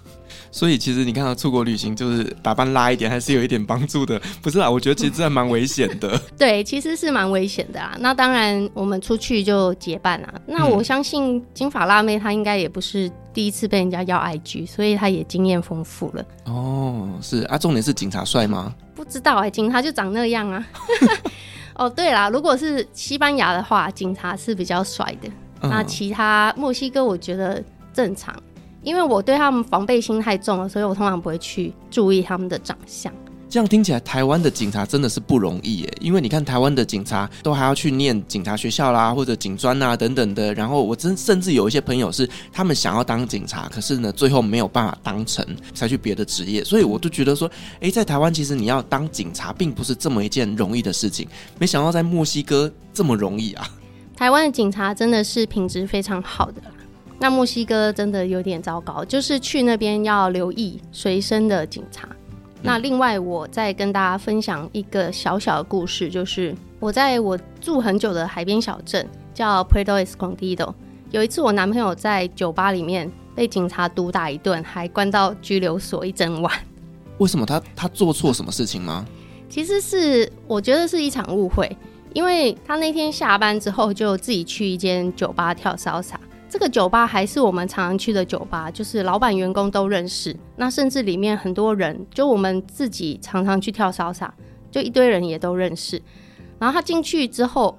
Speaker 2: 所以其实你看到出国旅行，就是打扮拉一点，还是有一点帮助的，不是啊？我觉得其实这还蛮危险的。
Speaker 3: 对，其实是蛮危险的啊。那当然，我们出去就结伴啊。那我相信金发辣妹她应该也不是第一次被人家要 IG，所以她也经验丰富了。
Speaker 2: 哦，是啊。重点是警察帅吗？
Speaker 3: 不知道哎、欸，警察就长那样啊。哦，对啦，如果是西班牙的话，警察是比较帅的。嗯。那其他墨西哥，我觉得正常。因为我对他们防备心太重了，所以我通常不会去注意他们的长相。
Speaker 2: 这样听起来，台湾的警察真的是不容易耶。因为你看，台湾的警察都还要去念警察学校啦，或者警专啊等等的。然后我真甚至有一些朋友是他们想要当警察，可是呢，最后没有办法当成，才去别的职业。所以我就觉得说，诶，在台湾其实你要当警察，并不是这么一件容易的事情。没想到在墨西哥这么容易啊！
Speaker 3: 台湾的警察真的是品质非常好的，那墨西哥真的有点糟糕，就是去那边要留意随身的警察。那另外，我再跟大家分享一个小小的故事，就是我在我住很久的海边小镇叫 Puerto Escondido，有一次我男朋友在酒吧里面被警察毒打一顿，还关到拘留所一整晚。
Speaker 2: 为什么他他做错什么事情吗？
Speaker 3: 其实是我觉得是一场误会，因为他那天下班之后就自己去一间酒吧跳 Salsa。这个酒吧还是我们常常去的酒吧，就是老板、员工都认识。那甚至里面很多人，就我们自己常常去跳 Salsa，就一堆人也都认识。然后他进去之后，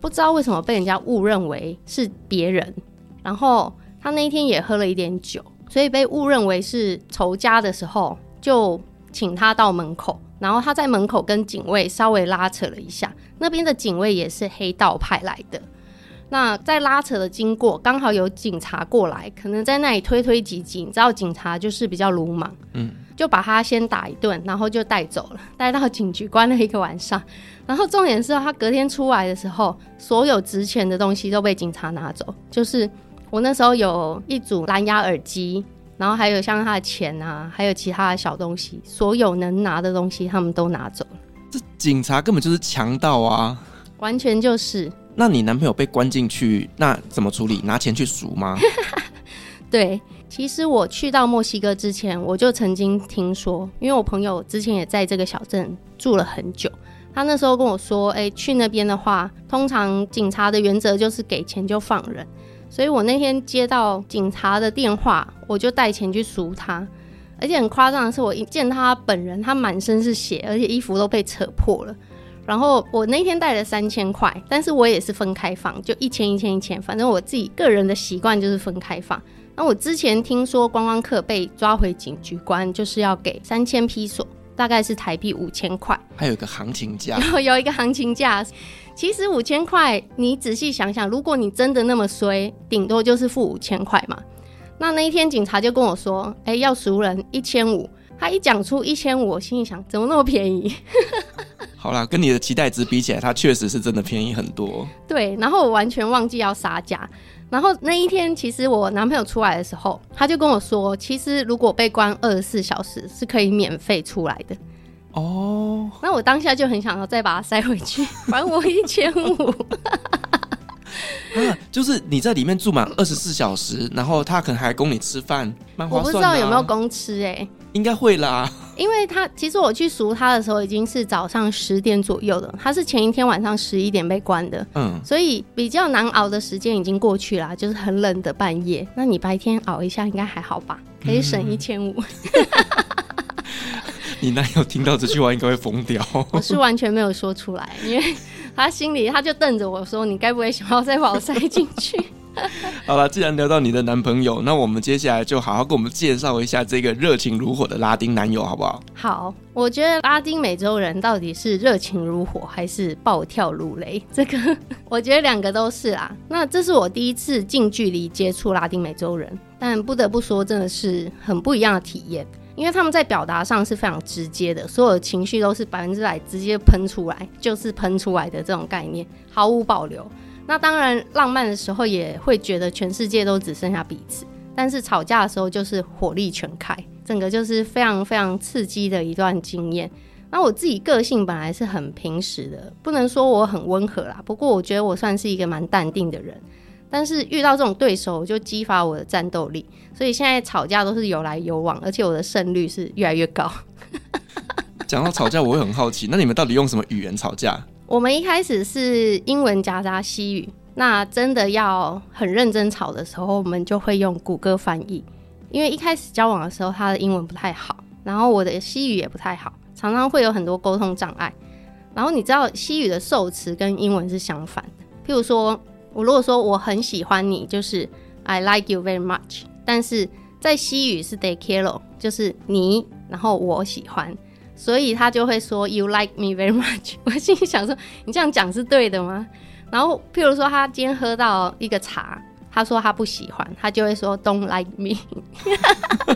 Speaker 3: 不知道为什么被人家误认为是别人。然后他那一天也喝了一点酒，所以被误认为是仇家的时候，就请他到门口。然后他在门口跟警卫稍微拉扯了一下，那边的警卫也是黑道派来的。那在拉扯的经过，刚好有警察过来，可能在那里推推挤挤，你知道警察就是比较鲁莽，嗯，就把他先打一顿，然后就带走了，带到警局关了一个晚上。然后重点是他隔天出来的时候，所有值钱的东西都被警察拿走，就是我那时候有一组蓝牙耳机，然后还有像他的钱啊，还有其他的小东西，所有能拿的东西他们都拿走了。
Speaker 2: 这警察根本就是强盗啊！
Speaker 3: 完全就是。
Speaker 2: 那你男朋友被关进去，那怎么处理？拿钱去赎吗？
Speaker 3: 对，其实我去到墨西哥之前，我就曾经听说，因为我朋友之前也在这个小镇住了很久，他那时候跟我说，哎，去那边的话，通常警察的原则就是给钱就放人，所以我那天接到警察的电话，我就带钱去赎他，而且很夸张的是，我一见他本人，他满身是血，而且衣服都被扯破了。然后我那天带了三千块，但是我也是分开放，就一千一千一千，反正我自己个人的习惯就是分开放。那我之前听说观光客被抓回警局关，就是要给三千批索，大概是台币五千块，
Speaker 2: 还有一个行情价，
Speaker 3: 有 有一个行情价。其实五千块，你仔细想想，如果你真的那么衰，顶多就是付五千块嘛。那那一天警察就跟我说，哎，要熟人一千五。他一讲出一千五，我心里想，怎么那么便宜？
Speaker 2: 好啦，跟你的期待值比起来，它确实是真的便宜很多。
Speaker 3: 对，然后我完全忘记要杀价。然后那一天，其实我男朋友出来的时候，他就跟我说，其实如果被关二十四小时，是可以免费出来的。哦，那我当下就很想要再把它塞回去，还我一千五。
Speaker 2: 啊，就是你在里面住满二十四小时，然后他可能还供你吃饭，蛮划算的啊。我
Speaker 3: 不知道有没有供吃哎，
Speaker 2: 应该会啦。
Speaker 3: 因为他其实我去赎他的时候已经是早上十点左右了，他是前一天晚上十一点被关的，嗯，所以比较难熬的时间已经过去了，就是很冷的半夜。那你白天熬一下应该还好吧？可以省一千五。
Speaker 2: 你男友听到这句话应该会疯掉。
Speaker 3: 我是完全没有说出来，因为。他心里他就瞪着我说：“你该不会想要再把我塞进去？”
Speaker 2: 好了，既然聊到你的男朋友，那我们接下来就好好给我们介绍一下这个热情如火的拉丁男友，好不好？
Speaker 3: 好，我觉得拉丁美洲人到底是热情如火还是暴跳如雷？这个 我觉得两个都是啦。那这是我第一次近距离接触拉丁美洲人，但不得不说，真的是很不一样的体验。因为他们在表达上是非常直接的，所有的情绪都是百分之百直接喷出来，就是喷出来的这种概念，毫无保留。那当然，浪漫的时候也会觉得全世界都只剩下彼此，但是吵架的时候就是火力全开，整个就是非常非常刺激的一段经验。那我自己个性本来是很平实的，不能说我很温和啦，不过我觉得我算是一个蛮淡定的人。但是遇到这种对手，就激发我的战斗力，所以现在吵架都是有来有往，而且我的胜率是越来越高。
Speaker 2: 讲到吵架，我会很好奇，那你们到底用什么语言吵架？
Speaker 3: 我们一开始是英文夹杂西语，那真的要很认真吵的时候，我们就会用谷歌翻译，因为一开始交往的时候，他的英文不太好，然后我的西语也不太好，常常会有很多沟通障碍。然后你知道西语的受词跟英文是相反的，譬如说。我如果说我很喜欢你，就是 I like you very much，但是在西语是 te quiero，就是你，然后我喜欢，所以他就会说 “You like me very much”。我心里想说，你这样讲是对的吗？然后，譬如说他今天喝到一个茶，他说他不喜欢，他就会说 “Don't like me”。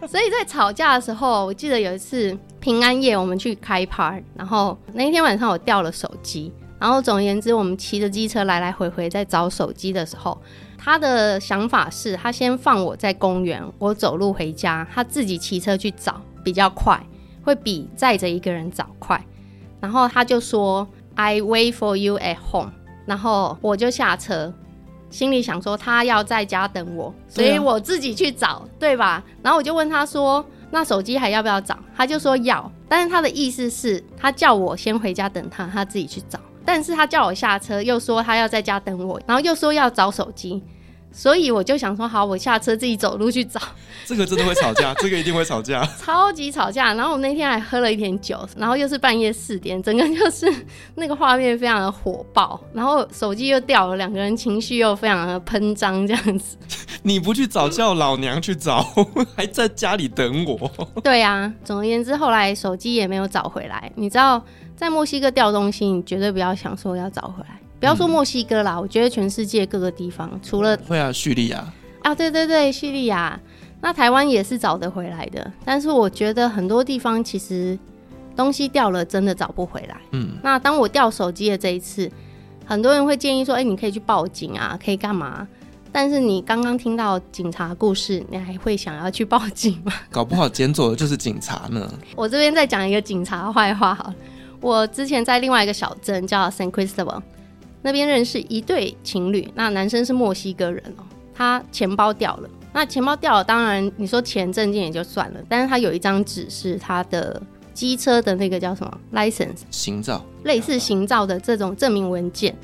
Speaker 3: 所以在吵架的时候，我记得有一次平安夜我们去开趴，然后那天晚上我掉了手机。然后总而言之，我们骑着机车来来回回在找手机的时候，他的想法是他先放我在公园，我走路回家，他自己骑车去找比较快，会比载着一个人找快。然后他就说 “I wait for you at home”，然后我就下车，心里想说他要在家等我，所以我自己去找，对吧？然后我就问他说：“那手机还要不要找？”他就说要，但是他的意思是，他叫我先回家等他，他自己去找。但是他叫我下车，又说他要在家等我，然后又说要找手机，所以我就想说好，我下车自己走路去找。
Speaker 2: 这个真的会吵架，这个一定会吵架，
Speaker 3: 超级吵架。然后我那天还喝了一点酒，然后又是半夜四点，整个就是那个画面非常的火爆，然后手机又掉了，两个人情绪又非常的喷张，这样子。
Speaker 2: 你不去找，叫老娘 去找，还在家里等我。
Speaker 3: 对呀、啊，总而言之，后来手机也没有找回来，你知道。在墨西哥掉东西，你绝对不要想说要找回来。不要说墨西哥啦，嗯、我觉得全世界各个地方，除了
Speaker 2: 会啊，叙利亚
Speaker 3: 啊，对对对，叙利亚，那台湾也是找得回来的。但是我觉得很多地方其实东西掉了，真的找不回来。嗯，那当我掉手机的这一次，很多人会建议说，哎、欸，你可以去报警啊，可以干嘛？但是你刚刚听到警察故事，你还会想要去报警吗？
Speaker 2: 搞不好捡走的就是警察呢。
Speaker 3: 我这边再讲一个警察坏话好了。我之前在另外一个小镇叫 San Cristobal，那边认识一对情侣，那男生是墨西哥人哦，他钱包掉了。那钱包掉了，当然你说钱证件也就算了，但是他有一张纸是他的机车的那个叫什么 license
Speaker 2: 行照，
Speaker 3: 类似行照的这种证明文件，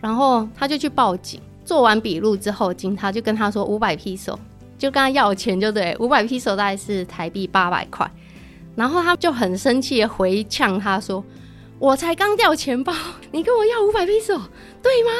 Speaker 3: 然后他就去报警，做完笔录之后，警察就跟他说五百 peso，就跟他要钱，就对，五百 peso 大概是台币八百块。然后他就很生气的回呛他说：“我才刚掉钱包，你跟我要五百 peso，对吗？”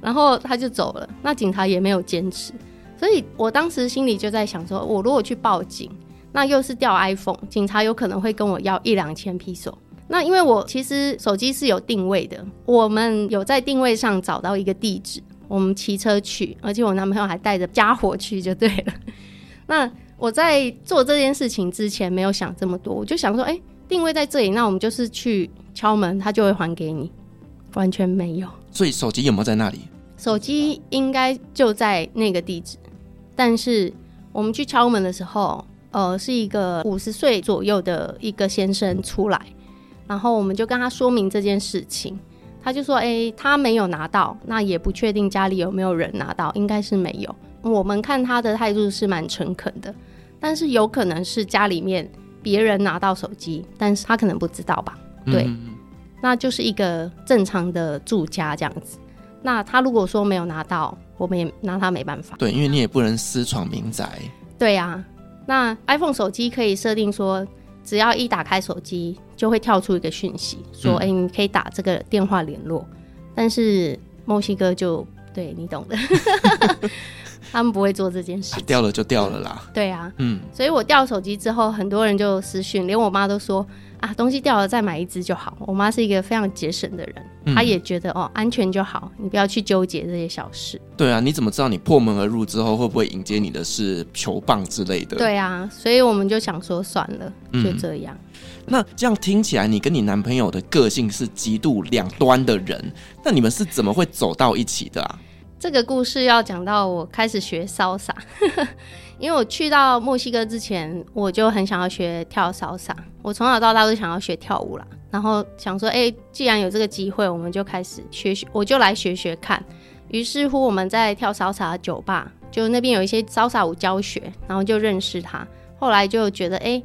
Speaker 3: 然后他就走了。那警察也没有坚持，所以我当时心里就在想说：我如果去报警，那又是掉 iPhone，警察有可能会跟我要一两千 peso。那因为我其实手机是有定位的，我们有在定位上找到一个地址，我们骑车去，而且我男朋友还带着家伙去，就对了。那。我在做这件事情之前没有想这么多，我就想说，哎、定位在这里，那我们就是去敲门，他就会还给你，完全没有。
Speaker 2: 所以手机有没有在那里？
Speaker 3: 手机应该就在那个地址，但是我们去敲门的时候，呃，是一个五十岁左右的一个先生出来，然后我们就跟他说明这件事情，他就说，哎、欸，他没有拿到，那也不确定家里有没有人拿到，应该是没有。我们看他的态度是蛮诚恳的。但是有可能是家里面别人拿到手机，但是他可能不知道吧？对，嗯、那就是一个正常的住家这样子。那他如果说没有拿到，我们也拿他没办法。
Speaker 2: 对，因为你也不能私闯民宅。
Speaker 3: 对呀、啊，那 iPhone 手机可以设定说，只要一打开手机，就会跳出一个讯息，说：“哎、嗯欸，你可以打这个电话联络。”但是墨西哥就对你懂的。他们不会做这件事，
Speaker 2: 掉了就掉了啦。
Speaker 3: 对啊，嗯，所以我掉手机之后，很多人就私讯，连我妈都说啊，东西掉了再买一只就好。我妈是一个非常节省的人，嗯、她也觉得哦，安全就好，你不要去纠结这些小事。
Speaker 2: 对啊，你怎么知道你破门而入之后会不会迎接你的是球棒之类的？
Speaker 3: 对啊，所以我们就想说算了，就这样。嗯、
Speaker 2: 那这样听起来，你跟你男朋友的个性是极度两端的人，那你们是怎么会走到一起的啊？
Speaker 3: 这个故事要讲到我开始学潇洒 因为我去到墨西哥之前，我就很想要学跳 Salsa。我从小到大都想要学跳舞啦，然后想说，哎，既然有这个机会，我们就开始学学，我就来学学看。于是乎，我们在跳 Salsa 的酒吧，就那边有一些 Salsa 舞教学，然后就认识他。后来就觉得，哎，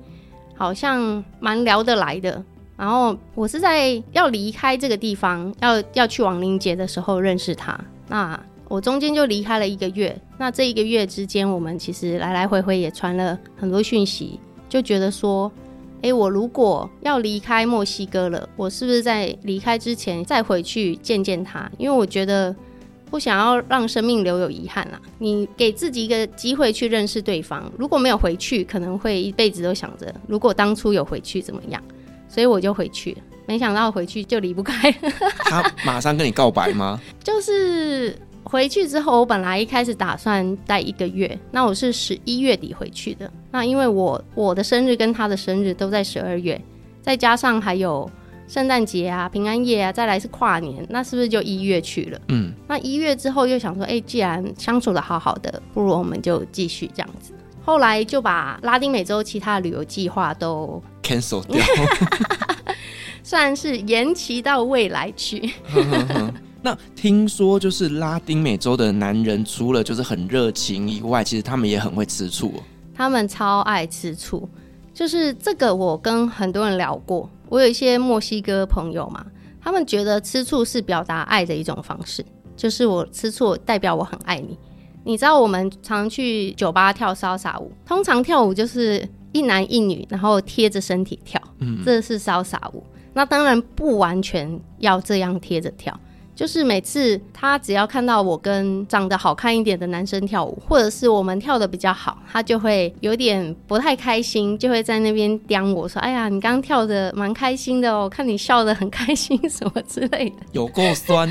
Speaker 3: 好像蛮聊得来的。然后我是在要离开这个地方，要要去亡灵节的时候认识他。那我中间就离开了一个月，那这一个月之间，我们其实来来回回也传了很多讯息，就觉得说，哎，我如果要离开墨西哥了，我是不是在离开之前再回去见见他？因为我觉得不想要让生命留有遗憾啦。你给自己一个机会去认识对方，如果没有回去，可能会一辈子都想着，如果当初有回去怎么样？所以我就回去了，没想到回去就离不开。
Speaker 2: 他马上跟你告白吗？
Speaker 3: 就是。回去之后，我本来一开始打算待一个月，那我是十一月底回去的。那因为我我的生日跟他的生日都在十二月，再加上还有圣诞节啊、平安夜啊，再来是跨年，那是不是就一月去了？嗯，那一月之后又想说，哎、欸，既然相处的好好的，不如我们就继续这样子。后来就把拉丁美洲其他的旅游计划都 cancel 掉，算是延期到未来去。
Speaker 2: 那听说就是拉丁美洲的男人，除了就是很热情以外，其实他们也很会吃醋。
Speaker 3: 他们超爱吃醋，就是这个我跟很多人聊过。我有一些墨西哥朋友嘛，他们觉得吃醋是表达爱的一种方式，就是我吃醋代表我很爱你。你知道我们常去酒吧跳骚洒舞，通常跳舞就是一男一女，然后贴着身体跳，嗯，这是骚洒舞。那当然不完全要这样贴着跳。就是每次他只要看到我跟长得好看一点的男生跳舞，或者是我们跳的比较好，他就会有点不太开心，就会在那边刁我说：“哎呀，你刚刚跳的蛮开心的哦，看你笑的很开心什么之类的。”
Speaker 2: 有够酸，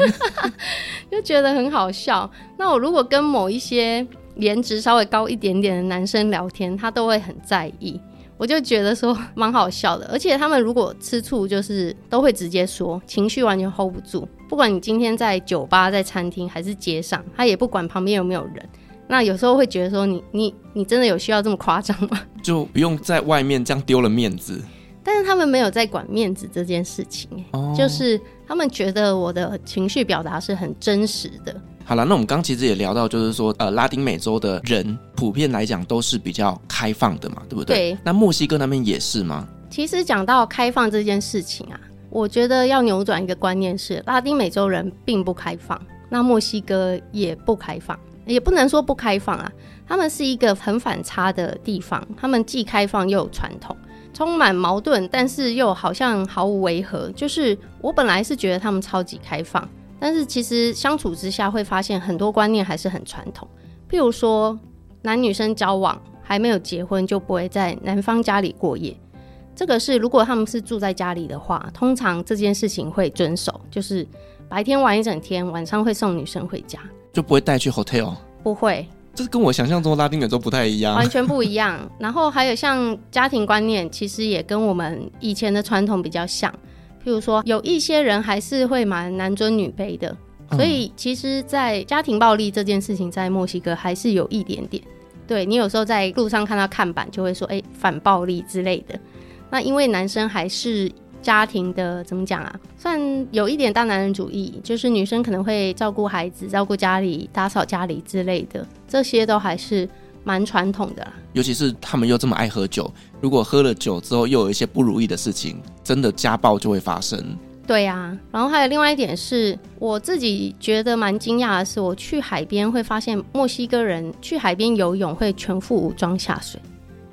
Speaker 3: 就觉得很好笑。那我如果跟某一些颜值稍微高一点点的男生聊天，他都会很在意。我就觉得说蛮好笑的，而且他们如果吃醋，就是都会直接说，情绪完全 hold 不住。不管你今天在酒吧、在餐厅还是街上，他也不管旁边有没有人。那有时候会觉得说你，你你你真的有需要这么夸张吗？
Speaker 2: 就不用在外面这样丢了面子。
Speaker 3: 但是他们没有在管面子这件事情，哦，就是他们觉得我的情绪表达是很真实的。
Speaker 2: 好了，那我们刚刚其实也聊到，就是说，呃，拉丁美洲的人普遍来讲都是比较开放的嘛，对不对？对。那墨西哥那边也是吗？
Speaker 3: 其实讲到开放这件事情啊，我觉得要扭转一个观念是，拉丁美洲人并不开放，那墨西哥也不开放，也不能说不开放啊，他们是一个很反差的地方，他们既开放又有传统，充满矛盾，但是又好像毫无违和。就是我本来是觉得他们超级开放。但是其实相处之下会发现很多观念还是很传统，譬如说男女生交往还没有结婚就不会在男方家里过夜，这个是如果他们是住在家里的话，通常这件事情会遵守，就是白天玩一整天，晚上会送女生回家，
Speaker 2: 就不会带去 hotel，
Speaker 3: 不会，
Speaker 2: 这是跟我想象中拉丁美洲不太一样，
Speaker 3: 完全不一样。然后还有像家庭观念，其实也跟我们以前的传统比较像。譬如说，有一些人还是会蛮男尊女卑的，所以其实，在家庭暴力这件事情，在墨西哥还是有一点点。对，你有时候在路上看到看板，就会说“哎，反暴力”之类的。那因为男生还是家庭的，怎么讲啊？算有一点大男人主义，就是女生可能会照顾孩子、照顾家里、打扫家里之类的，这些都还是。蛮传统的啦，
Speaker 2: 尤其是他们又这么爱喝酒，如果喝了酒之后又有一些不如意的事情，真的家暴就会发生。
Speaker 3: 对呀、啊，然后还有另外一点是，我自己觉得蛮惊讶的是，我去海边会发现墨西哥人去海边游泳会全副武装下水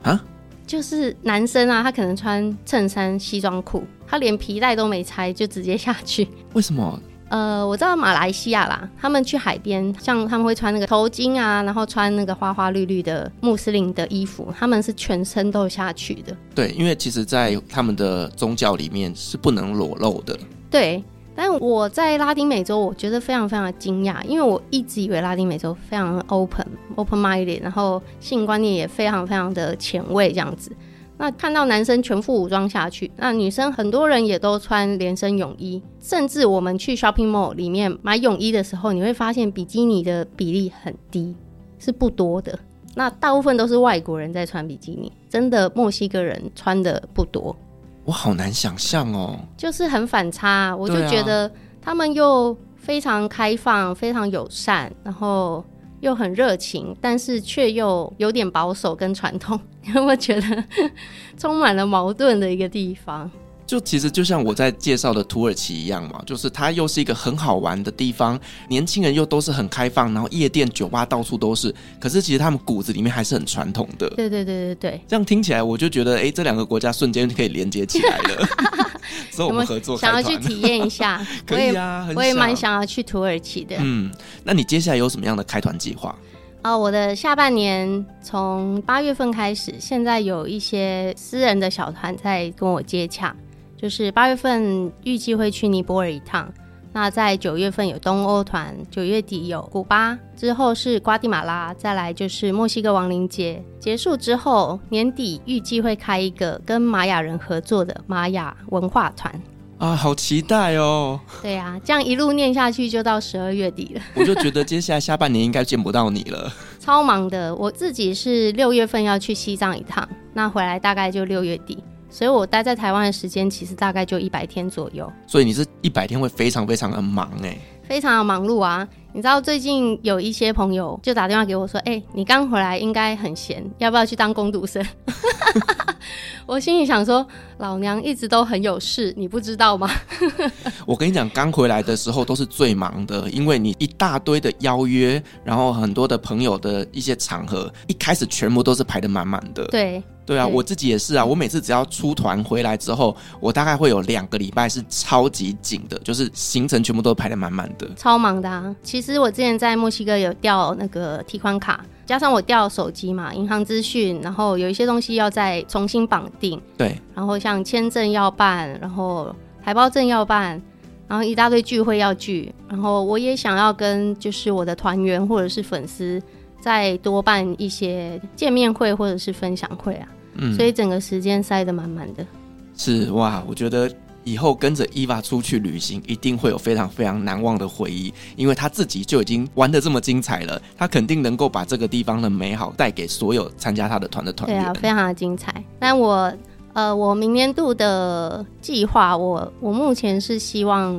Speaker 3: 啊，就是男生啊，他可能穿衬衫、西装裤，他连皮带都没拆就直接下去。
Speaker 2: 为什么？
Speaker 3: 呃，我知道马来西亚啦，他们去海边，像他们会穿那个头巾啊，然后穿那个花花绿绿的穆斯林的衣服，他们是全身都下去的。
Speaker 2: 对，因为其实，在他们的宗教里面是不能裸露的。
Speaker 3: 对，但我在拉丁美洲，我觉得非常非常的惊讶，因为我一直以为拉丁美洲非常 open，open-minded，然后性观念也非常非常的前卫这样子。那看到男生全副武装下去，那女生很多人也都穿连身泳衣，甚至我们去 shopping mall 里面买泳衣的时候，你会发现比基尼的比例很低，是不多的。那大部分都是外国人在穿比基尼，真的墨西哥人穿的不多。
Speaker 2: 我好难想象哦，
Speaker 3: 就是很反差，我就觉得他们又非常开放、非常友善，然后。又很热情，但是却又有点保守跟传统，你有没有觉得充满了矛盾的一个地方？
Speaker 2: 就其实就像我在介绍的土耳其一样嘛，就是它又是一个很好玩的地方，年轻人又都是很开放，然后夜店酒吧到处都是，可是其实他们骨子里面还是很传统的。对
Speaker 3: 对对对对，
Speaker 2: 这样听起来我就觉得，哎，这两个国家瞬间就可以连接起来了。所以我们合作，
Speaker 3: 想要去体验一下，
Speaker 2: 可以啊，
Speaker 3: 我也蛮想要去土耳其的。
Speaker 2: 嗯，那你接下来有什么样的开团计划？
Speaker 3: 哦，我的下半年从八月份开始，现在有一些私人的小团在跟我接洽，就是八月份预计会去尼泊尔一趟。那在九月份有东欧团，九月底有古巴，之后是瓜地马拉，再来就是墨西哥亡灵节。结束之后，年底预计会开一个跟玛雅人合作的玛雅文化团。
Speaker 2: 啊，好期待哦！
Speaker 3: 对呀、啊，这样一路念下去就到十二月底了。
Speaker 2: 我就觉得接下来下半年应该见不到你了。
Speaker 3: 超忙的，我自己是六月份要去西藏一趟，那回来大概就六月底。所以我待在台湾的时间其实大概就一百天左右。
Speaker 2: 所以你是一百天会非常非常的忙哎，
Speaker 3: 非常的忙碌啊！你知道最近有一些朋友就打电话给我说：“哎、欸，你刚回来应该很闲，要不要去当工读生？” 我心里想说：“老娘一直都很有事，你不知道吗？”
Speaker 2: 我跟你讲，刚回来的时候都是最忙的，因为你一大堆的邀约，然后很多的朋友的一些场合，一开始全部都是排的满满的。
Speaker 3: 对。
Speaker 2: 对啊，我自己也是啊。我每次只要出团回来之后，我大概会有两个礼拜是超级紧的，就是行程全部都排得满满的，
Speaker 3: 超忙的啊。其实我之前在墨西哥有调那个提款卡，加上我掉手机嘛，银行资讯，然后有一些东西要再重新绑定。
Speaker 2: 对，
Speaker 3: 然后像签证要办，然后台胞证要办，然后一大堆聚会要聚，然后我也想要跟就是我的团员或者是粉丝再多办一些见面会或者是分享会啊。嗯，所以整个时间塞得满满的。
Speaker 2: 是哇，我觉得以后跟着 Eva 出去旅行，一定会有非常非常难忘的回忆，因为他自己就已经玩得这么精彩了，他肯定能够把这个地方的美好带给所有参加他的团的团员。
Speaker 3: 对啊，非常的精彩。但我呃，我明年度的计划，我我目前是希望，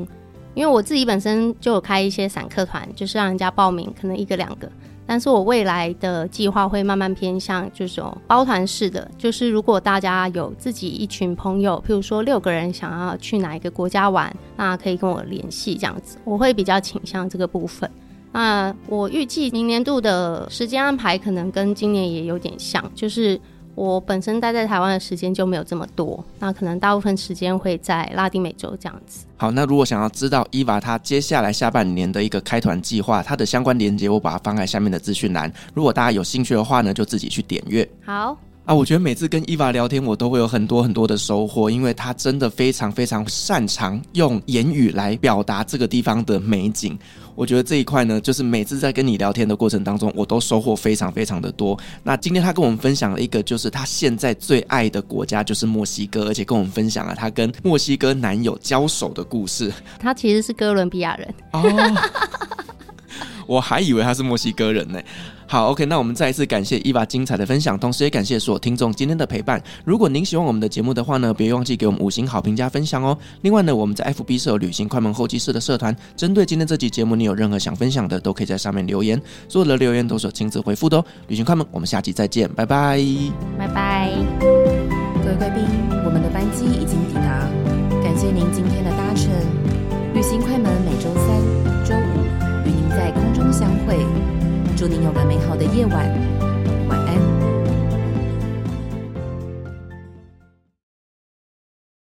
Speaker 3: 因为我自己本身就有开一些散客团，就是让人家报名，可能一个两个。但是我未来的计划会慢慢偏向这种包团式的，就是如果大家有自己一群朋友，譬如说六个人想要去哪一个国家玩，那可以跟我联系这样子，我会比较倾向这个部分。那我预计明年度的时间安排可能跟今年也有点像，就是。我本身待在台湾的时间就没有这么多，那可能大部分时间会在拉丁美洲这样子。
Speaker 2: 好，那如果想要知道伊娃她接下来下半年的一个开团计划，它的相关链接我把它放在下面的资讯栏。如果大家有兴趣的话呢，就自己去点阅。
Speaker 3: 好
Speaker 2: 啊，我觉得每次跟伊娃聊天，我都会有很多很多的收获，因为她真的非常非常擅长用言语来表达这个地方的美景。我觉得这一块呢，就是每次在跟你聊天的过程当中，我都收获非常非常的多。那今天他跟我们分享了一个，就是他现在最爱的国家就是墨西哥，而且跟我们分享了他跟墨西哥男友交手的故事。
Speaker 3: 他其实是哥伦比亚人哦，
Speaker 2: 我还以为他是墨西哥人呢。好，OK，那我们再一次感谢 Eva 精彩的分享，同时也感谢所有听众今天的陪伴。如果您喜欢我们的节目的话呢，别忘记给我们五星好评加分享哦。另外呢，我们在 FB 设有旅行快门后期室的社团，针对今天这期节目，你有任何想分享的，都可以在上面留言，所有的留言都是有亲自回复的哦。旅行快门，我们下期再见，拜拜，
Speaker 3: 拜拜。
Speaker 1: 各位贵宾，我们的班机已经抵达，感谢您今天的搭乘。旅行快门每周三、周五与您在空中相会。祝您有个美好的夜晚。